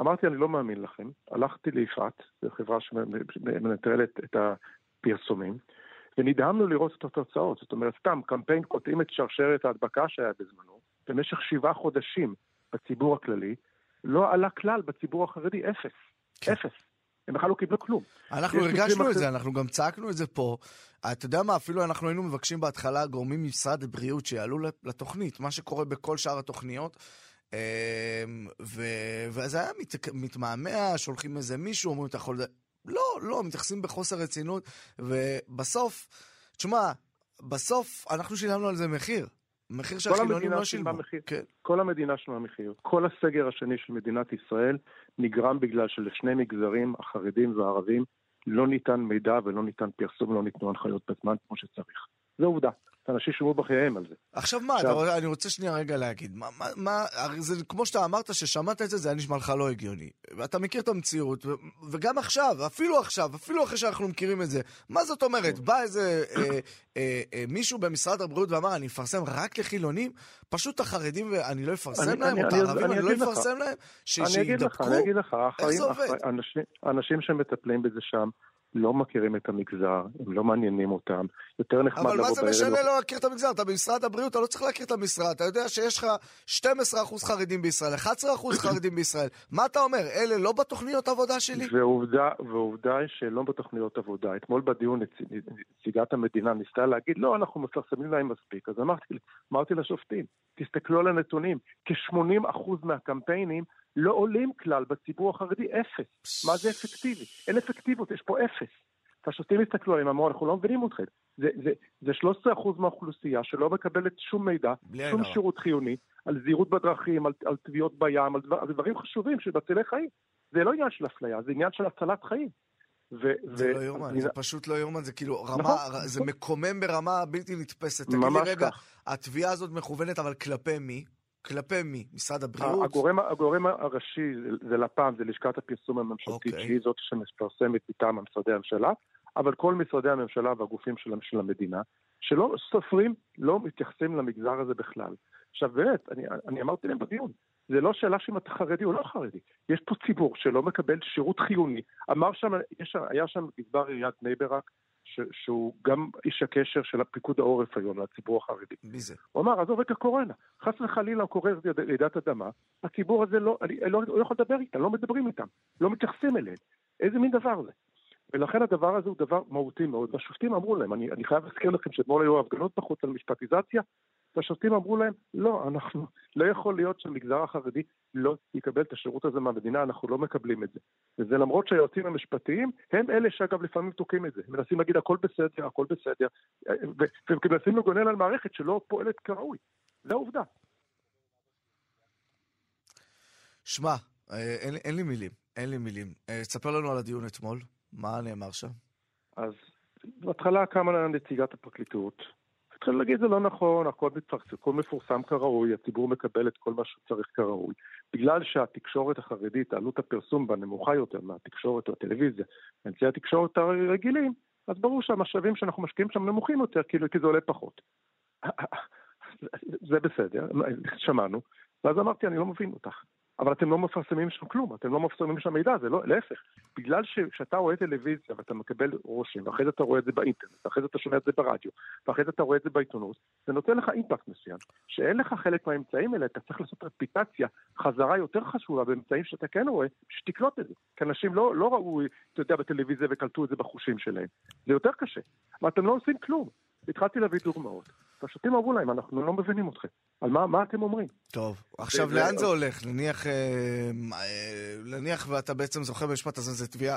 אמרתי, אני לא מאמין לכם, הלכתי ליפעת, זו חברה שמנטרלת את הפרסומים, ונדהמנו לראות את התוצאות. זאת אומרת, סתם, קמפיין קוטעים את שרשרת ההדבקה שהיה בזמנו, במשך שבעה חודשים בציבור הכללי, לא עלה כלל בציבור החרדי, אפס. כן. אפס. הם בכלל לא קיבלו כלום. אנחנו הרגשנו את זה, אחרים- אנחנו גם צעקנו את זה פה. אתה יודע מה, אפילו אנחנו היינו מבקשים בהתחלה גורמים ממשרד הבריאות שיעלו לתוכנית, מה שקורה בכל שאר התוכניות. ו- ואז היה מת- מתמהמה, שולחים איזה מישהו, אומרים, אתה יכול... לא, לא, מתייחסים בחוסר רצינות, ובסוף, תשמע, בסוף אנחנו שילמנו על זה מחיר. מחיר שהחילונים לא שילמו. מחיר. כן. כל המדינה שילמה מחיר. כל הסגר השני של מדינת ישראל נגרם בגלל שלשני מגזרים, החרדים והערבים, לא ניתן מידע ולא ניתן פרסום, לא ניתנו הנחיות בזמן כמו שצריך. זו עובדה. אנשים שילמו בחייהם על זה. עכשיו מה, עכשיו- אתה אני רוצה שנייה רגע להגיד, מה, מה, מה, זה כמו שאתה אמרת ששמעת את זה, זה היה נשמע לך לא הגיוני. ואתה מכיר את המציאות, ו, וגם עכשיו, אפילו עכשיו, אפילו אחרי שאנחנו מכירים את זה, מה זאת אומרת? בא איזה אה, אה, אה, מישהו במשרד הבריאות ואמר, אני אפרסם רק לחילונים? פשוט החרדים, ואני לא אפרסם אני- להם, אני- או את אני- הערבים, אני אני לא לך. אפרסם להם? ש- אני אגיד לך? אני אגיד לך, איך האחראים, זה עובד? אנשים, אנשים שמטפלים בזה שם, לא מכירים את המגזר, הם לא מעניינים אותם, יותר נחמד לבוא בערב... אבל מה זה משנה לא להכיר את המגזר? אתה במשרד הבריאות, אתה לא צריך להכיר את המשרד. אתה יודע שיש לך 12% חרדים בישראל, 11% [coughs] חרדים בישראל. מה אתה אומר? אלה לא בתוכניות עבודה שלי? ועובדה, ועובדה שלא בתוכניות עבודה. אתמול בדיון נציגת המדינה ניסתה להגיד, לא, אנחנו מפרסמים להם מספיק. אז אמרתי, אמרתי לשופטים, תסתכלו על הנתונים, כ-80% מהקמפיינים לא עולים כלל בציבור החרדי, אפס. מה זה אפקטיבי? אין אפקטיביות, יש פה אפס. השופטים הסתכלו עליהם, אמרו, אנחנו לא מבינים אתכם. זה, זה, זה 13% מהאוכלוסייה שלא מקבלת שום מידע, שום דבר. שירות חיוני, על זהירות בדרכים, על, על טביעות בים, על, דבר, על דברים חשובים של מצילי חיים. זה לא עניין של אפליה, זה עניין של הצלת חיים. ו- זה ו- לא יאומן, אני... זה פשוט לא יאומן, זה כאילו רמה, נכון, זה נכון. מקומם ברמה בלתי נתפסת. תגיד לי רגע, כך. התביעה הזאת מכוונת אבל כלפי מי? כלפי מי? משרד הבריאות? הגורם, הגורם הראשי זה לפ"ם, זה לשכת הפרסום הממשלתית, okay. אוקיי. שהיא זאת שמפרסמת מטעם משרדי הממשלה, אבל כל משרדי הממשלה והגופים של, של המדינה, שלא סופרים, לא מתייחסים למגזר הזה בכלל. עכשיו באמת, אני, אני אמרתי להם בדיון, זה לא שאלה שאם אתה חרדי או לא חרדי. יש פה ציבור שלא מקבל שירות חיוני. אמר שם, יש, היה שם גזבר עיריית בני ברק, שהוא גם איש הקשר של פיקוד העורף היום לציבור החרדי. מי זה? הוא אמר, עזוב את הקורונה, חס וחלילה קורה רעידת אדמה, הציבור הזה לא, אני לא, לא יכול לדבר איתם, לא מדברים איתם, לא מתייחסים אליהם. איזה מין דבר זה? ולכן הדבר הזה הוא דבר מהותי מאוד. והשופטים אמרו להם, אני, אני חייב להזכיר לכם שאתמול היו הפגנות בחוץ על משפטיזציה, והשופטים אמרו להם, לא, אנחנו, לא יכול להיות שהמגזר החרדי לא יקבל את השירות הזה מהמדינה, אנחנו לא מקבלים את זה. וזה למרות שהיועצים המשפטיים הם אלה שאגב לפעמים תוקעים את זה. מנסים להגיד הכל בסדר, הכל בסדר, ומנסים לגונן על מערכת שלא פועלת כראוי. זה העובדה. שמע, אה, אין, אין לי מילים, אין לי מילים. אה, תספר לנו על הדיון אתמול. מה נאמר שם? אז בהתחלה קמה נציגת הפרקליטות. התחילה להגיד זה לא נכון, הכל מתפרסם, הכל מפורסם כראוי, הציבור מקבל את כל מה שצריך כראוי. בגלל שהתקשורת החרדית, עלות הפרסום בה נמוכה יותר מהתקשורת או הטלוויזיה, מאמצעי התקשורת הרגילים, אז ברור שהמשאבים שאנחנו משקיעים שם נמוכים יותר, כאילו, כי זה עולה פחות. [laughs] זה בסדר, שמענו, ואז אמרתי, אני לא מבין אותך. אבל אתם לא מפרסמים שם כלום, אתם לא מפרסמים שם מידע, זה לא, להפך. בגלל שכשאתה רואה טלוויזיה ואתה מקבל רושם, ואחרי זה אתה רואה את זה באינטרנט, ואחרי זה אתה שומע את זה ברדיו, ואחרי זה אתה רואה את זה בעיתונות, זה נותן לך אימפקט מסוים. שאין לך חלק מהאמצעים האלה, אתה צריך לעשות רפיטציה, חזרה יותר חשובה באמצעים שאתה כן רואה, שתקלוט את זה. כי אנשים לא, לא ראו, אתה יודע, בטלוויזיה וקלטו את זה בחושים שלהם. זה יותר קשה. ואתם לא עושים כלום. התחלתי להביא דוגמאות. והשופטים אמרו להם, אנחנו לא מבינים אתכם. על מה, מה אתם אומרים? טוב, עכשיו לאן זה הולך? נניח, אה, אה, נניח ואתה בעצם זוכה במשפט הזה, זה תביעה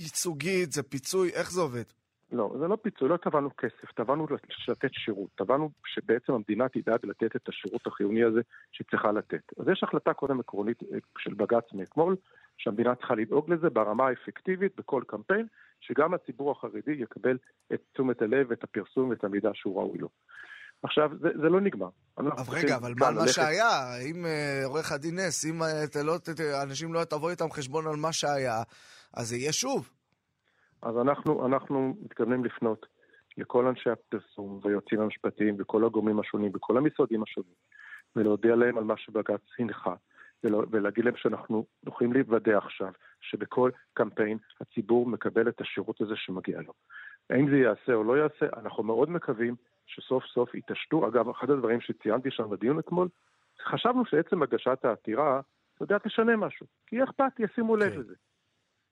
ייצוגית, זה פיצוי, איך זה עובד? לא, זה לא פיצוי, לא תבענו כסף, תבענו לתת שירות, תבענו שבעצם המדינה תדאג לתת את השירות החיוני הזה שהיא צריכה לתת. אז יש החלטה קודם עקרונית אה, של בג"ץ מאתמול, שהמדינה צריכה לדאוג לזה ברמה האפקטיבית בכל קמפיין, שגם הציבור החרדי יקבל את תשומת הלב, את הפרסום ואת המידע שהוא ראוי לו. עכשיו, זה, זה לא נגמר. אבל רגע, אבל מה, מה שהיה? אם uh, עורך הדין נס, אם uh, לא, אנשים לא תבוא איתם חשבון על מה שהיה, אז זה יהיה שוב. אז אנחנו, אנחנו מתכוונים לפנות לכל אנשי הפרסום והיועצים המשפטיים וכל הגורמים השונים וכל המשרדים השונים, ולהודיע להם על מה שבג"ץ הנחה, ולהגיד להם שאנחנו יכולים להיוודע עכשיו שבכל קמפיין הציבור מקבל את השירות הזה שמגיע לו. האם זה יעשה או לא יעשה, אנחנו מאוד מקווים שסוף סוף יתעשתו. אגב, אחד הדברים שציינתי שם בדיון אתמול, חשבנו שעצם הגשת העתירה, אתה יודע, תשנה משהו. כי אכפת, ישימו לב כן. לזה.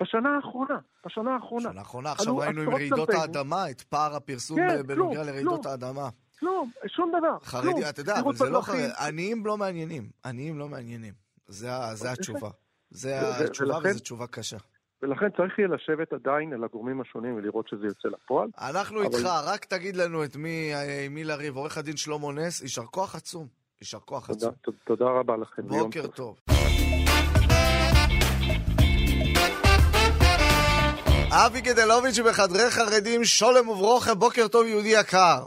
בשנה האחרונה, בשנה האחרונה. בשנה האחרונה, עכשיו ראינו עם רעידות האדמה, את פער הפרסום כן, בנוגע לרעידות האדמה. כלום, שום דבר. חרדי, אתה יודע, אבל זה לא חרדי. עניים לא מעניינים. עניים לא מעניינים. זה התשובה. זה התשובה וזו תשובה קשה. ולכן צריך יהיה לשבת עדיין על הגורמים השונים ולראות שזה יוצא לפועל. אנחנו אבל... איתך, רק תגיד לנו את מי, מי לריב. עורך הדין שלמה נס, יישר כוח עצום. יישר כוח תודה, עצום. תודה רבה לכם. בוקר טוב. אבי גדלוביץ' בחדרי חרדים, שולם וברוכם, בוקר טוב יהודי יקר.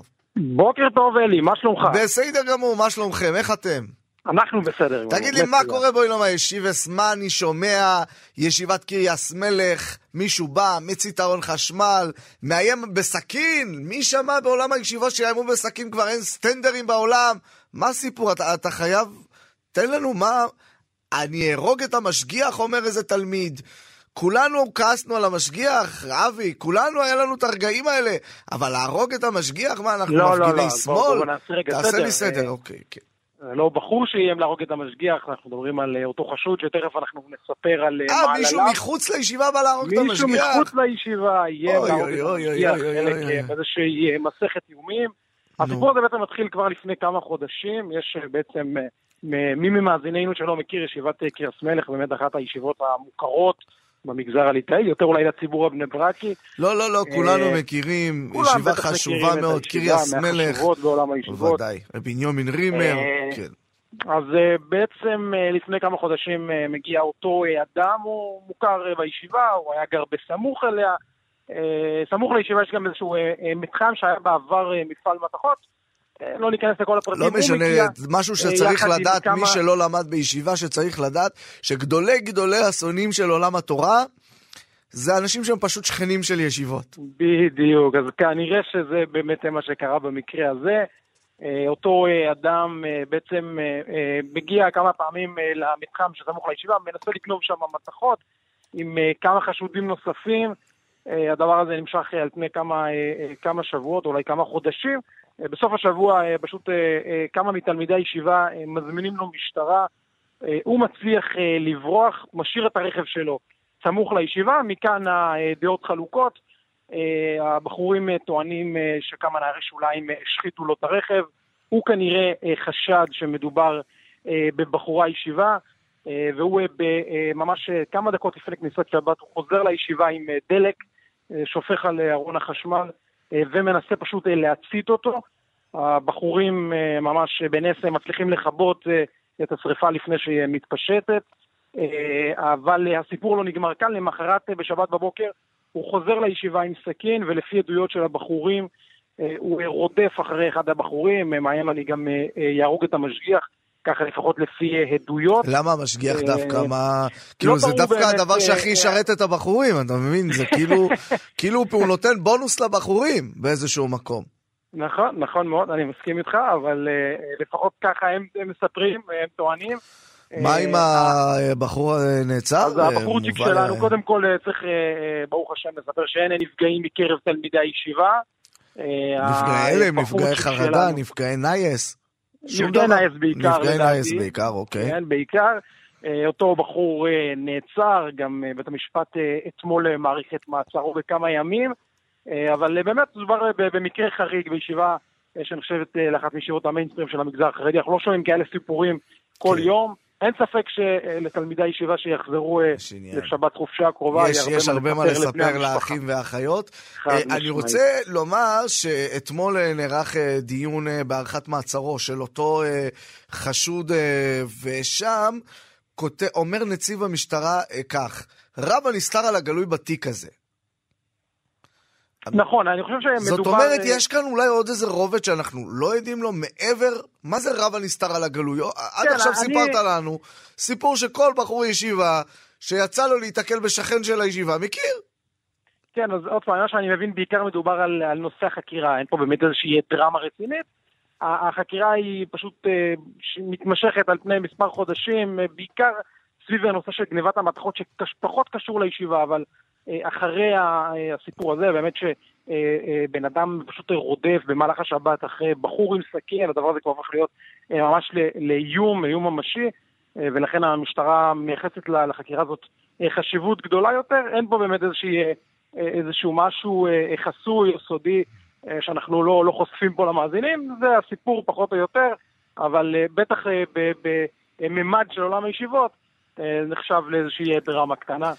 בוקר טוב אלי, מה שלומך? בסדר גמור, מה שלומכם? איך אתם? אנחנו בסדר. תגיד לי, מה קורה באילום הישיבס? מה אני שומע? ישיבת קריאס מלך, מישהו בא, מצית ארון חשמל, מאיים בסכין? מי שמע בעולם הישיבות שיאיימו בסכין? כבר אין סטנדרים בעולם? מה הסיפור? אתה, אתה חייב... תן לנו מה... אני אהרוג את המשגיח, אומר איזה תלמיד. כולנו כעסנו על המשגיח, אבי, כולנו היה לנו את הרגעים האלה, אבל להרוג את המשגיח, מה, אנחנו לא, לא, מפגיני לא, שמאל? בוא, בוא רגע תעשה. לי סדר, אה, אוקיי, כן. לא בחור שאיים להרוג את המשגיח, אנחנו מדברים על אה, אותו חשוד שתכף אנחנו נספר על אה, אה, מעלליו. מישהו מחוץ לישיבה בא להרוג את מישהו המשגיח? מחוץ לישיבה איים להרוג את המשגיח, חלק אה, אה, מסכת איומים. הסיפור הזה בעצם מתחיל כבר לפני כמה חודשים, יש אה, בעצם, אה, מי ממאזיננו שלא מכיר, ישיבת אה, קריאס מלך, באמת אחת הישיבות המוכרות במגזר הליטאי, יותר אולי לציבור הבני ברקי. לא, לא, לא, כולנו אה, מכירים, כולם ישיבה חשובה מכירים מאוד, קריאס מלך, מהחשובות בעולם הישיבות. בוודאי, בנימין רימר, אה, כן. אז אה, בעצם לפני כמה חודשים מגיע אותו אדם, הוא מוכר בישיבה, הוא היה גר בסמוך אליה. סמוך לישיבה יש גם איזשהו מתחם שהיה בעבר מפעל מתכות. אה, לא ניכנס לכל הפרטים. לא משנה, משהו אה, שצריך לדעת, כמה- מי שלא למד בישיבה שצריך לדעת, שגדולי גדולי השונאים של עולם התורה, זה אנשים שהם פשוט שכנים של ישיבות. בדיוק, אז כנראה שזה באמת מה שקרה במקרה הזה. אה, אותו אדם בעצם מגיע כמה פעמים למתחם שסמוך לישיבה, מנסה לגנוב שם מתכות עם כמה חשודים נוספים. הדבר הזה נמשך על פני כמה, כמה שבועות, אולי כמה חודשים. אה, בסוף השבוע אה, פשוט אה, כמה מתלמידי הישיבה מזמינים לו משטרה. הוא מצליח לברוח, משאיר את הרכב שלו סמוך לישיבה, מכאן הדעות חלוקות. הבחורים טוענים שכמה נערי שוליים השחיתו לו את הרכב. הוא כנראה אה, חשד שמדובר בבחורה ישיבה, והוא ממש כמה דקות לפני כניסת שבת, הוא חוזר לישיבה עם דלק, שופך על ארון החשמל ומנסה פשוט אה, להצית אותו. הבחורים אה, ממש אה, בנס אה, מצליחים לכבות אה, את השרפה לפני שהיא אה, מתפשטת, אה, אבל אה, הסיפור לא נגמר כאן, למחרת אה, בשבת בבוקר הוא חוזר לישיבה עם סכין, ולפי עדויות של הבחורים, אה, הוא אה, רודף אחרי אחד הבחורים, אה, מאיים אני גם אה, אה, יהרוג את המשגיח, ככה לפחות לפי עדויות. למה המשגיח אה, דווקא, מה... כאילו, זה דווקא הדבר אה, שהכי ישרת את הבחורים, אתה מבין? זה כאילו, [laughs] כאילו הוא נותן בונוס לבחורים באיזשהו מקום. נכון, נכון מאוד, אני מסכים איתך, אבל אה, לפחות ככה הם, מספרים, הם טוענים. מה עם הבחור הנעצר? אז הבחורצ'יק שלנו, קודם כל צריך, ברוך השם, לספר שאין נפגעים מקרב תלמידי הישיבה. נפגעי הלם, נפגעי חרדה, נפגעי nice. נפגעי. nice בעיקר, נפגעי. nice בעיקר, אוקיי. כן, בעיקר. אה, אותו בחור אה, נעצר, גם אה, בית המשפט אה, אתמול אה, מאריך את מעצרו בכמה ימים, אה, אבל אה, באמת מדובר אה, במקרה חריג בישיבה אה, שנחשבת אה, לאחת מישיבות המיינסטרים של המגזר החרדי, אנחנו לא שומעים כאלה סיפורים כל כן. יום. אין ספק שלתלמידי הישיבה שיחזרו אה. לשבת חופשה הקרובה, יש, יש הרבה מה לספר. לאחים ואחיות. אה. אני רוצה לומר שאתמול אה, נערך דיון בהארכת מעצרו של אותו חשוד, ושם אומר נציב המשטרה כך, רב הנסתר על הגלוי בתיק הזה. נכון, אני חושב שמדובר... זאת אומרת, אה, יש כאן אולי עוד איזה רובד שאנחנו לא יודעים לו מעבר, מה זה רב הנסתר על הגלוי? עד כן, עכשיו סיפרת לנו סיפור שכל בחור ישיבה שיצא לו להיתקל בשכן של הישיבה מכיר. כן, אז עוד פעם, מה שאני מבין, בעיקר מדובר על, על נושא החקירה, אין פה באמת איזושהי דרמה רצינית. החקירה היא פשוט אה, מתמשכת על פני מספר חודשים, אה, בעיקר סביב הנושא של גניבת המתכות, שפחות קשור לישיבה, אבל אה, אחרי ה- אה, הסיפור הזה, באמת שבן אדם פשוט רודף במהלך השבת אחרי בחור עם סכין, הדבר הזה כבר הפך להיות אה, ממש לאיום, איום ממשי, אה, ולכן המשטרה מייחסת לחקירה הזאת אה, חשיבות גדולה יותר. אין פה באמת איזושהי... אה, איזשהו משהו אה, חסוי או סודי אה, שאנחנו לא, לא חושפים פה למאזינים, זה הסיפור פחות או יותר, אבל אה, בטח אה, בממד של עולם הישיבות אה, נחשב לאיזושהי דרמה קטנה, אה,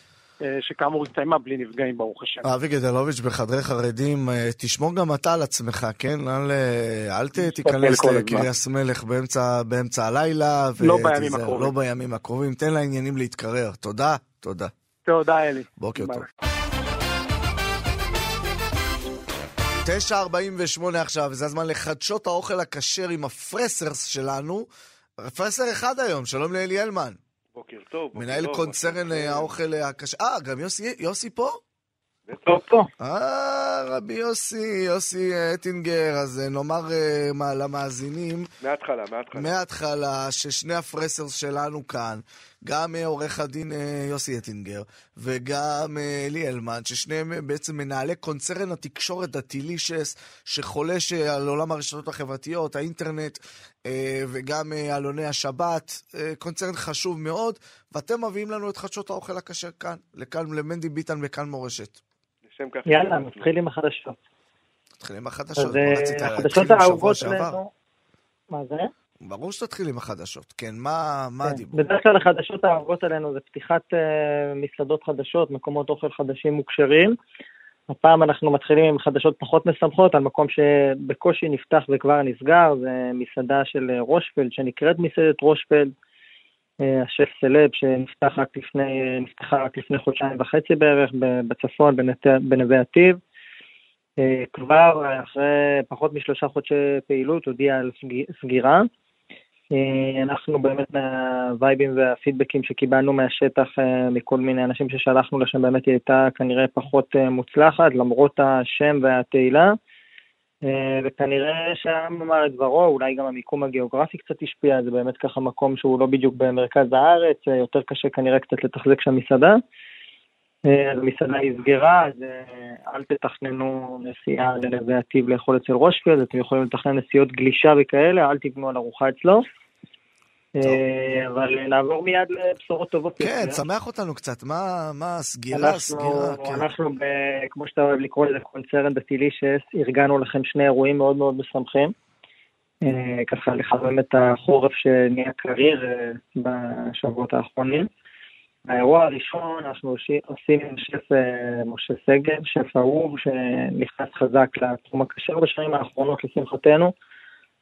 שכאמור הסתיימה בלי נפגעים ברוך השם. אבי גדלוביץ' בחדרי חרדים, אה, תשמור גם אתה על עצמך, כן? אל, אה, אל תיכנס. לקריאס מלך באמצע, באמצע הלילה. לא ותיזהר, בימים הקרובים. לא בימים הקרובים. תן לעניינים להתקרר. תודה, תודה. תודה אלי. בוקר. טוב. 9.48 עכשיו, וזה הזמן לחדשות האוכל הכשר עם הפרסרס שלנו. פרסר אחד היום, שלום לאלי אלמן. בוקר טוב. בוקר מנהל טוב, קונצרן אה, טוב. האוכל הכשר. אה, גם יוסי, יוסי פה? אה, רבי יוסי, יוסי אטינגר, אז אה, נאמר אה, למאזינים... מההתחלה, מההתחלה. מההתחלה, ששני הפרסרס שלנו כאן, גם עורך הדין יוסי אטינגר, וגם אלי אלמן, ששניהם בעצם מנהלי קונצרן התקשורת הטילישס, שחולש על עולם הרשתות החברתיות, האינטרנט, וגם עלוני השבת, קונצרן חשוב מאוד, ואתם מביאים לנו את חדשות האוכל הכשר כאן, לכאן, למנדי ביטן וכאן מורשת. יאללה, נתחיל עם החדשות. נתחיל עם החדשות. אז החדשות האהובות שלנו... מה זה? ברור שתתחיל עם החדשות, כן, מה, מה כן. הדיבור? בדרך כלל החדשות האהובות עלינו זה פתיחת uh, מסעדות חדשות, מקומות אוכל חדשים מוכשרים. הפעם אנחנו מתחילים עם חדשות פחות משמחות, על מקום שבקושי נפתח וכבר נסגר, זה מסעדה של רושפלד, שנקראת מסעדת רושפלד. אה, השף סלב שנפתחה רק לפני, נפתחה רק לפני חודשיים וחצי בערך בצפון, בנווה עתיב. אה, כבר אחרי פחות משלושה חודשי פעילות הודיעה על סגירה. אה, אנחנו באמת מהווייבים והפידבקים שקיבלנו מהשטח מכל מיני אנשים ששלחנו לשם, באמת היא הייתה כנראה פחות מוצלחת, למרות השם והתהילה. אה, וכנראה שהעם אמר את דברו, אולי גם המיקום הגיאוגרפי קצת השפיע, זה באמת ככה מקום שהוא לא בדיוק במרכז הארץ, אה, יותר קשה כנראה קצת לתחזק שם מסעדה. אה, המסעדה נסגרה, אז אל תתכננו נסיעה לנווה עתיב לאכול אצל רושפלד, אתם יכולים לתכנן נסיעות גלישה וכאלה, אל תבנו על ארוחה אצלו. אה, אבל נעבור מיד לבשורות טובות. כן, שמח אותנו קצת. מה הסגירה? סגירה, כן. אנחנו, כמו שאתה אוהב לקרוא לזה, קונצרן דתילישס, ארגנו לכם שני אירועים מאוד מאוד משמחים. אה, ככה לכוון את החורף שנהיה קריר אה, בשבועות האחרונים. האירוע הראשון אנחנו עושים עם שף משה שגב, שף אהוב, שנכנס חזק לתחום הכשר בשנים האחרונות לשמחתנו.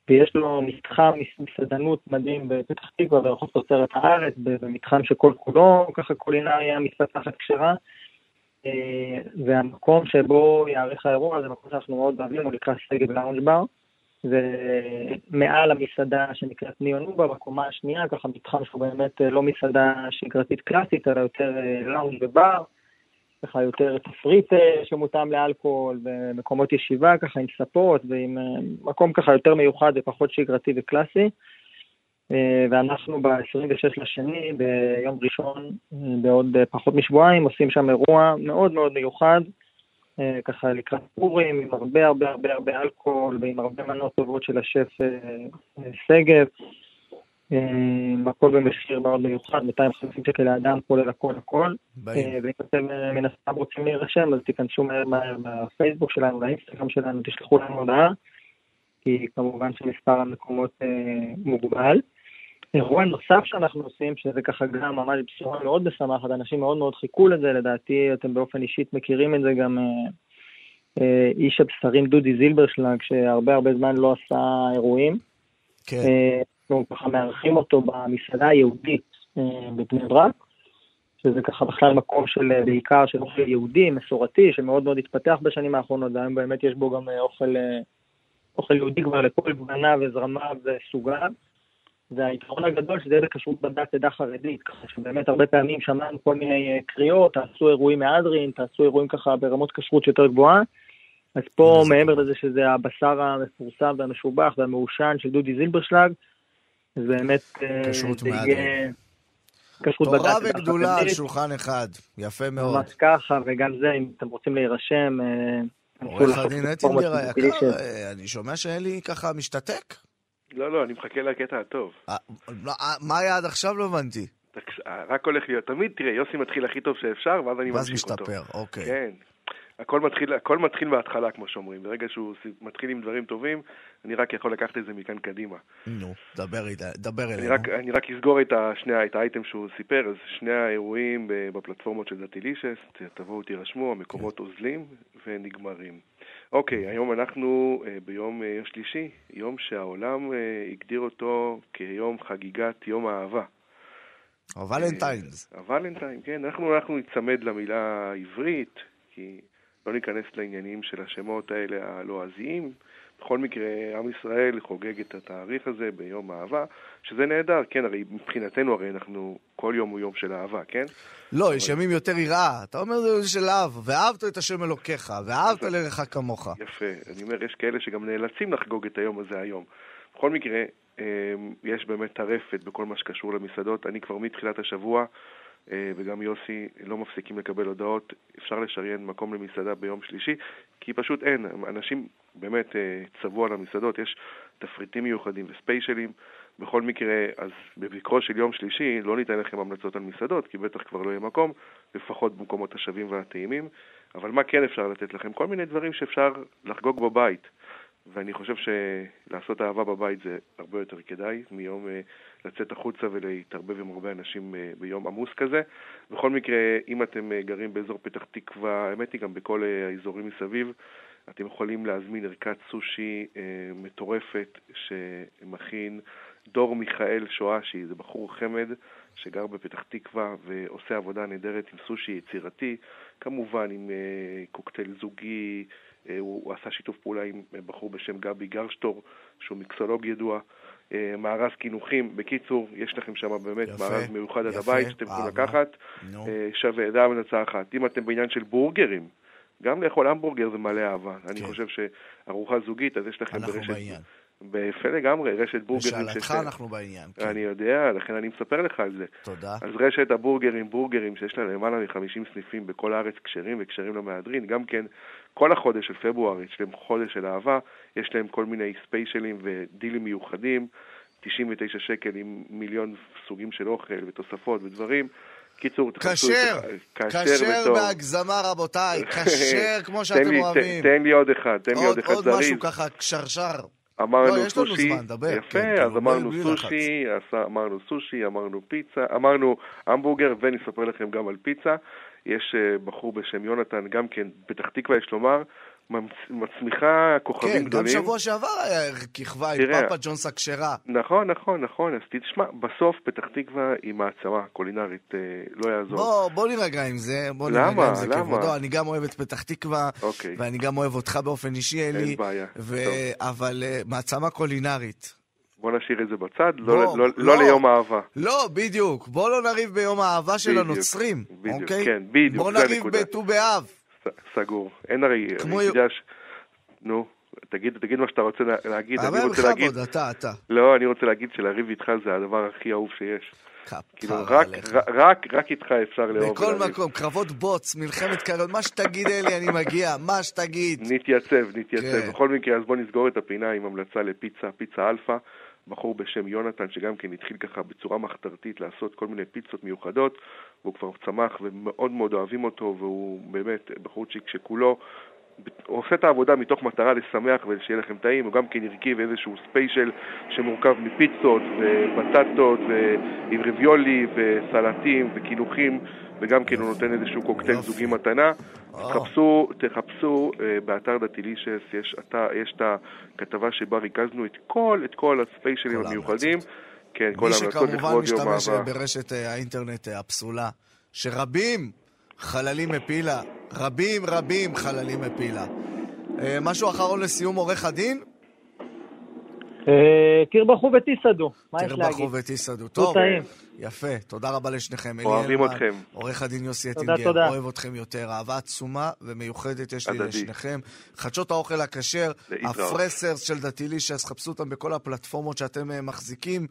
ויש לו מתחם מסעדנות מדהים בפתח תקווה ברחוב תוצרת הארץ, במתחם שכל כולו ככה קולינריה מתפתחת כשרה. אה, והמקום שבו יארך האירוע זה מקום שאנחנו מאוד אוהבים, הוא נקרא שגב לאונג' בר. ומעל המסעדה שנקראת ניונובה, בקומה השנייה, ככה מתחם שהוא באמת אה, לא מסעדה שגרתית קלאסית, אלא יותר לאונג' אה, ובר. ככה יותר תפריט אה, שמותאם לאלכוהול, ומקומות ישיבה ככה עם ספות, ועם מקום ככה יותר מיוחד ופחות שגרתי וקלאסי. ואנחנו ב-26 לשני, ביום ראשון, בעוד פחות משבועיים, עושים שם אירוע מאוד מאוד מיוחד, ככה לקראת פורים, עם הרבה הרבה הרבה הרבה אלכוהול ועם הרבה מנות טובות של השף שגב. אה, הכל במחיר מאוד מיוחד, 250 שקל לאדם, כולל הכל הכל. אה, ואם אתם אה, מן הסתם רוצים להירשם, אז תיכנסו מהר מהר בפייסבוק שלנו, לאינסטגרם שלנו, תשלחו לנו הודעה, כי כמובן שמספר המקומות מוגבל. אירוע נוסף שאנחנו עושים, שזה ככה גם ממש בשורה מאוד משמחת, אנשים מאוד מאוד חיכו לזה, לדעתי אתם באופן אישית מכירים את זה גם איש הבשרים דודי זילברשלג, שהרבה הרבה זמן לא עשה אירועים. כן. אנחנו ככה מארחים אותו במסעדה היהודית אה, בבני ברק, שזה ככה בכלל מקום של אה, בעיקר של אוכל יהודי, מסורתי, שמאוד מאוד התפתח בשנים האחרונות, והיום באמת יש בו גם אה, אוכל, אוכל יהודי כבר לכל גווניו וזרמיו וסוגיו. והיתרון הגדול שזה יהיה בכשרות בדת עדה חרדית, ככה שבאמת הרבה פעמים שמענו כל מיני קריאות, תעשו אירועים מהדרין, תעשו אירועים ככה ברמות כשרות שיותר גבוהה. אז פה מעבר לזה שזה הבשר המפורסם והמשובח והמעושן של דודי זילברשלג, זה באמת... אה, כשרות מהדרין. כשרות בדת. תורה וגדולה על שולחן אחד, יפה מאוד. ממש ככה, וגם זה, אם אתם רוצים להירשם... אה, עורך הדין אטינגר היקר, אה, אני שומע שאלי ככה משתתק. לא, לא, אני מחכה לקטע הטוב. לא, מה היה עד עכשיו? לא הבנתי. רק הולך להיות. תמיד, תראה, יוסי מתחיל הכי טוב שאפשר, ואז אני ממשיך אותו. ואז משתפר, אוקיי. כן. הכל מתחיל, הכל מתחיל מההתחלה, כמו שאומרים. ברגע שהוא מתחיל עם דברים טובים, אני רק יכול לקחת את זה מכאן קדימה. נו, דבר, דבר אלינו. אני רק, אני רק אסגור את, השני, את האייטם שהוא סיפר, אז שני האירועים בפלטפורמות של דתילישס, תבואו תירשמו, המקומות אוזלים ונגמרים. אוקיי, היום אנחנו אה, ביום אה, שלישי, יום שהעולם אה, הגדיר אותו כיום חגיגת יום האהבה. הוולנטיינס. הוולנטיין, כן, אנחנו, אנחנו ניצמד למילה העברית, כי לא ניכנס לעניינים של השמות האלה הלועזיים, בכל מקרה, עם ישראל חוגג את התאריך הזה ביום אהבה, שזה נהדר, כן, הרי מבחינתנו הרי אנחנו, כל יום הוא יום של אהבה, כן? לא, יש ימים יותר יראה. אתה אומר זה של אהב, ואהבת את השם אלוקיך, ואהבת לרעך כמוך. יפה. אני אומר, יש כאלה שגם נאלצים לחגוג את היום הזה היום. בכל מקרה, אמ, יש באמת טרפת בכל מה שקשור למסעדות. אני כבר מתחילת השבוע, אה, וגם יוסי, לא מפסיקים לקבל הודעות. אפשר לשריין מקום למסעדה ביום שלישי, כי פשוט אין. אנשים באמת אה, צבעו על המסעדות, יש תפריטים מיוחדים וספיישלים. בכל מקרה, אז בביקרו של יום שלישי לא ניתן לכם המלצות על מסעדות, כי בטח כבר לא יהיה מקום, לפחות במקומות השווים והטעימים. אבל מה כן אפשר לתת לכם? כל מיני דברים שאפשר לחגוג בבית. ואני חושב שלעשות אהבה בבית זה הרבה יותר כדאי מיום uh, לצאת החוצה ולהתערבב עם הרבה אנשים uh, ביום עמוס כזה. בכל מקרה, אם אתם uh, גרים באזור פתח תקווה, האמת היא גם בכל האזורים מסביב, אתם יכולים להזמין ערכת סושי מטורפת שמכין דור מיכאל שואשי, זה בחור חמד שגר בפתח תקווה ועושה עבודה נהדרת עם סושי יצירתי, כמובן עם קוקטייל זוגי, הוא, הוא עשה שיתוף פעולה עם בחור בשם גבי גרשטור, שהוא מיקסולוג ידוע. uh, מארז קינוחים, בקיצור, יש לכם שם באמת יפה, מארז מיוחד עד הבית שאתם יכולים לקחת, שווה, זה המלצה אחת. אם אתם בעניין של בורגרים, גם לאכול המבורגר זה מלא אהבה. כן. אני חושב שארוחה זוגית, אז יש לכם אנחנו ברשת... בעניין. ביפה לגמרי, רשת בורגרים. לשאלתך אנחנו בעניין. כן. אני יודע, לכן אני מספר לך על זה. תודה. אז רשת הבורגרים, בורגרים, שיש לה למעלה מ-50 סניפים בכל הארץ, כשרים וכשרים למהדרין, גם כן, כל החודש של פברואר, יש להם חודש של אהבה, יש להם כל מיני ספיישלים ודילים מיוחדים, 99 שקל עם מיליון סוגים של אוכל ותוספות ודברים. קיצור, תחפשו את זה. כשר, כשר בהגזמה רבותיי, [laughs] כשר כמו שאתם לי, אוהבים. תן לי עוד אחד, תן לי עוד אחד זריז. עוד משהו ככה, קשרשר. אמרנו לא, סושי, זמן, דבר. יפה, כן, אז כן, אמרנו סושי, עשה, אמרנו סושי, אמרנו פיצה, אמרנו המבורגר, ונספר לכם גם על פיצה. יש uh, בחור בשם יונתן, גם כן, פתח תקווה יש לומר, מצמיחה כוכבים כן, גדולים. כן, גם שבוע שעבר היה כיכבה עם פאפה ג'ונס הכשרה. נכון, נכון, נכון, אז תשמע, בסוף פתח תקווה היא מעצמה קולינרית, אה, לא יעזור. בוא, בוא נירגע עם זה, בוא למה? נירגע עם זה למה? כבודו. אני גם אוהב את פתח תקווה, אוקיי. ואני גם אוהב אותך באופן אישי, אלי. אין בעיה. ו... טוב. אבל uh, מעצמה קולינרית. בוא נשאיר את זה בצד, בוא, לא, לא, לא. לא ליום האהבה. לא, בדיוק. בוא לא נריב ביום האהבה של בדיוק, הנוצרים, בדיוק, אוקיי? כן, בדיוק, בוא נריב. בט"ו באב. סגור. אין הרי, כמו אני י- יודע ש... נו, תגיד, תגיד מה שאתה רוצה לה- להגיד. אני אבל רוצה להגיד... בכבוד, אתה, אתה. לא, אני רוצה להגיד שלריב איתך זה הדבר הכי אהוב שיש. כאילו, רק. רק, רק, רק איתך אפשר לאהוב בכל ולריב. מקום, קרבות בוץ, מלחמת קריות, מה שתגיד, אלי, אני מגיע, מה שתגיד. נתייצב, נתייצב. כן. בכל מקרה, אז בוא נסגור את הפינה עם המלצה לפיצה, פיצה אלפא. בחור בשם יונתן, שגם כן התחיל ככה בצורה מחתרתית לעשות כל מיני פיצות מיוחדות, והוא כבר צמח ומאוד מאוד אוהבים אותו, והוא באמת בחורצ'יק שכולו הוא עושה את העבודה מתוך מטרה לשמח ושיהיה לכם טעים, הוא גם כן הרכיב איזשהו ספיישל שמורכב מפיצות ובטטות ועם רביולי וסלטים וקינוחים וגם כן הוא נותן איזשהו קוקטייל. זוגי מתנה. או. תחפשו, תחפשו אה, באתר דטילישס, יש, את הכתבה שבה ריכזנו את כל, את כל הספיישלים המיוחדים. כן, כל מי ההמלצות שכמובן לכבוד יום משתמש אהבה. ברשת אה, האינטרנט אה, הפסולה, שרבים חללים מפילה, רבים רבים חללים מפילה. אה, משהו אחרון לסיום עורך הדין? אה, תרבחו ותיסעדו, מה יש להגיד? תרבחו ותיסעדו. טוב. יפה, תודה רבה לשניכם. אוהבים אתכם. עורך הדין יוסי תודה, אטינגר, תודה. אוהב אתכם יותר. אהבה עצומה ומיוחדת יש לי. לשניכם. חדשות האוכל הכשר. הפרסרס של דתילישס, חפשו אותם בכל הפלטפורמות שאתם אה, מחזיקים,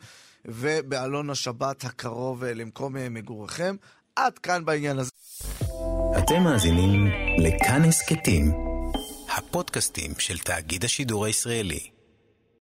ובעלון השבת הקרוב אה, למקום מגוריכם. עד כאן בעניין הזה. אתם מאזינים לכאן הסכתים, הפודקאסטים של תאגיד השידור הישראלי.